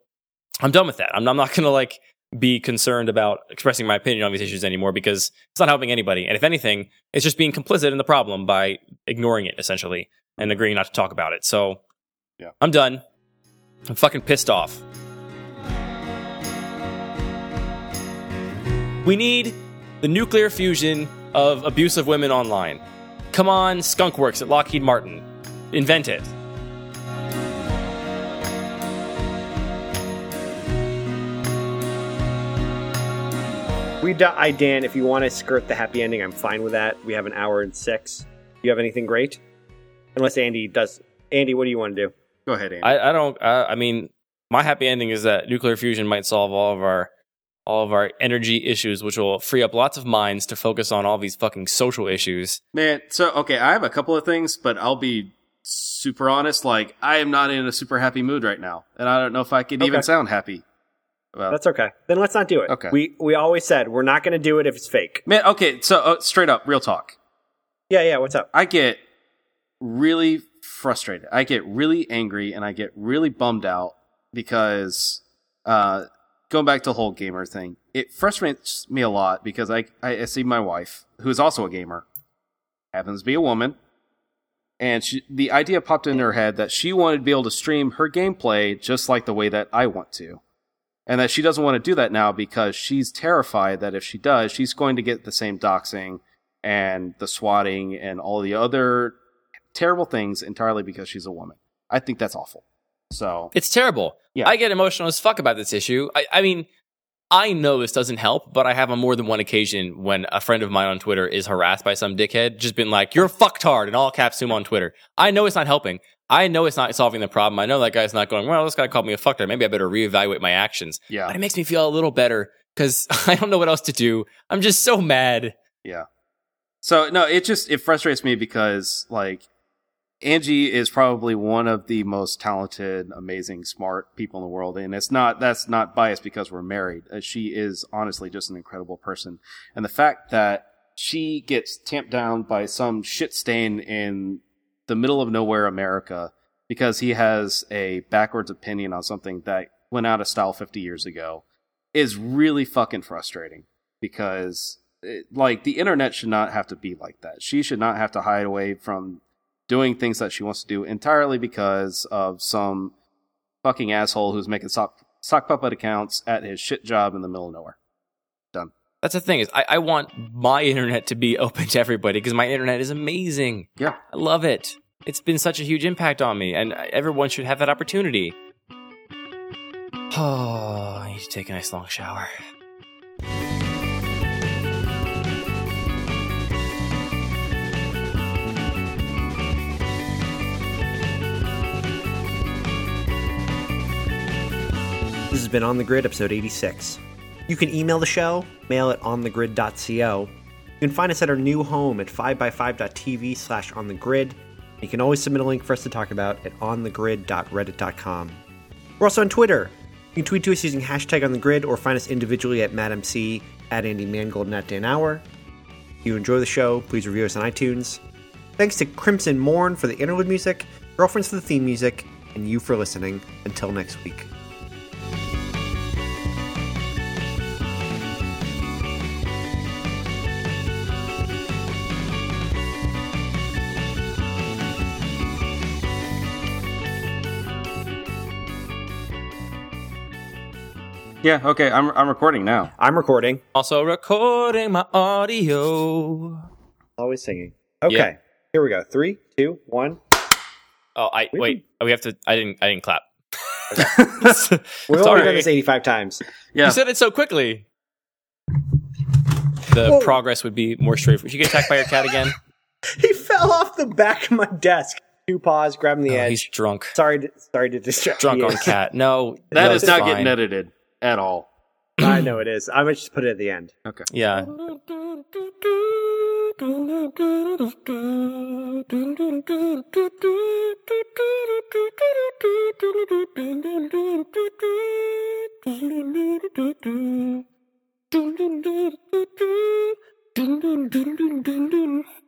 I'm done with that. I'm, I'm not going to like be concerned about expressing my opinion on these issues anymore because it's not helping anybody. And if anything, it's just being complicit in the problem by ignoring it essentially and agreeing not to talk about it. So Yeah. I'm done. I'm fucking pissed off. We need the nuclear fusion of abusive women online. Come on, Skunk Works at Lockheed Martin. Invent it. We die, Dan. If you want to skirt the happy ending, I'm fine with that. We have an hour and six. You have anything great? Unless Andy does. Andy, what do you want to do? Go ahead, Andy. I, I don't. Uh, I mean, my happy ending is that nuclear fusion might solve all of our all of our energy issues, which will free up lots of minds to focus on all these fucking social issues. Man, so okay, I have a couple of things, but I'll be super honest. Like, I am not in a super happy mood right now, and I don't know if I could even sound happy. About That's okay. Then let's not do it. Okay. We we always said we're not going to do it if it's fake. man. Okay, so uh, straight up, real talk. Yeah, yeah. What's up? I get really frustrated. I get really angry, and I get really bummed out because uh, going back to the whole gamer thing, it frustrates me a lot because I I, see my wife, who is also a gamer, happens to be a woman, and she, the idea popped in her head that she wanted to be able to stream her gameplay just like the way that I want to. And that she doesn't want to do that now because she's terrified that if she does, she's going to get the same doxing and the swatting and all the other terrible things entirely because she's a woman. I think that's awful. So It's terrible. Yeah. I get emotional as fuck about this issue. I, I mean, I know this doesn't help, but I have on more than one occasion when a friend of mine on Twitter is harassed by some dickhead, just been like, "You're a fucktard" in all caps him on Twitter. I know it's not helping. I know it's not solving the problem. I know that guy's not going, "Well, this guy called me a fucktard. Maybe I better reevaluate my actions." yeah, But it makes me feel a little better because (laughs) I don't know what else to do. I'm just so mad. yeah. So no, it just it frustrates me because like Angie is probably one of the most talented, amazing, smart people in the world, and it's not that's not biased because we're married. Uh, she is honestly just an incredible person, and the fact that she gets tamped down by some shit stain in the middle of nowhere America because he has a backwards opinion on something that went out of style 50 years ago is really fucking frustrating because it, like the internet should not have to be like that. She should not have to hide away from doing things that she wants to do entirely because of some fucking asshole who's making sock, sock puppet accounts at his shit job in the middle of nowhere. Done. That's the thing is, I, I want my internet to be (laughs) open to everybody because my internet is amazing. Yeah. I love it. It's been such a huge impact on me, and everyone should have that opportunity. Oh, (sighs) I need to take a nice long shower. This has been On the Grid, episode 86. You can email the show, mail at onthegrid.co. You can find us at our new home at 5by5.tv slash on the grid. You can always submit a link for us to talk about at onthegrid.reddit.com. We're also on Twitter. You can tweet to us using hashtag on the grid or find us individually at Madam C, at Andy Mangold, and at Dan Auer. If you enjoy the show, please review us on iTunes. Thanks to Crimson Morn for the interlude music, Girlfriends for the theme music, and you for listening. Until next week. Yeah, okay, I'm I'm recording now. I'm recording. Also recording my audio. Always singing. Okay, Yeah. here we go. Three, two, one. Oh, I We wait. We have to. I didn't. I didn't clap. (laughs) We've already Sorry. done this 85 times. Yeah. You said it so quickly. The Whoa. progress would be more straightforward. Did you get attacked by your cat again? (laughs) He fell off the back of my desk. Two paws, grabbing the Oh, edge. he's drunk. Sorry, to, sorry to distract. Drunk you. on cat. No, that no, is not fine. getting edited at all. (clears throat) I know it is. I might just put it at the end. Okay. Yeah. (laughs)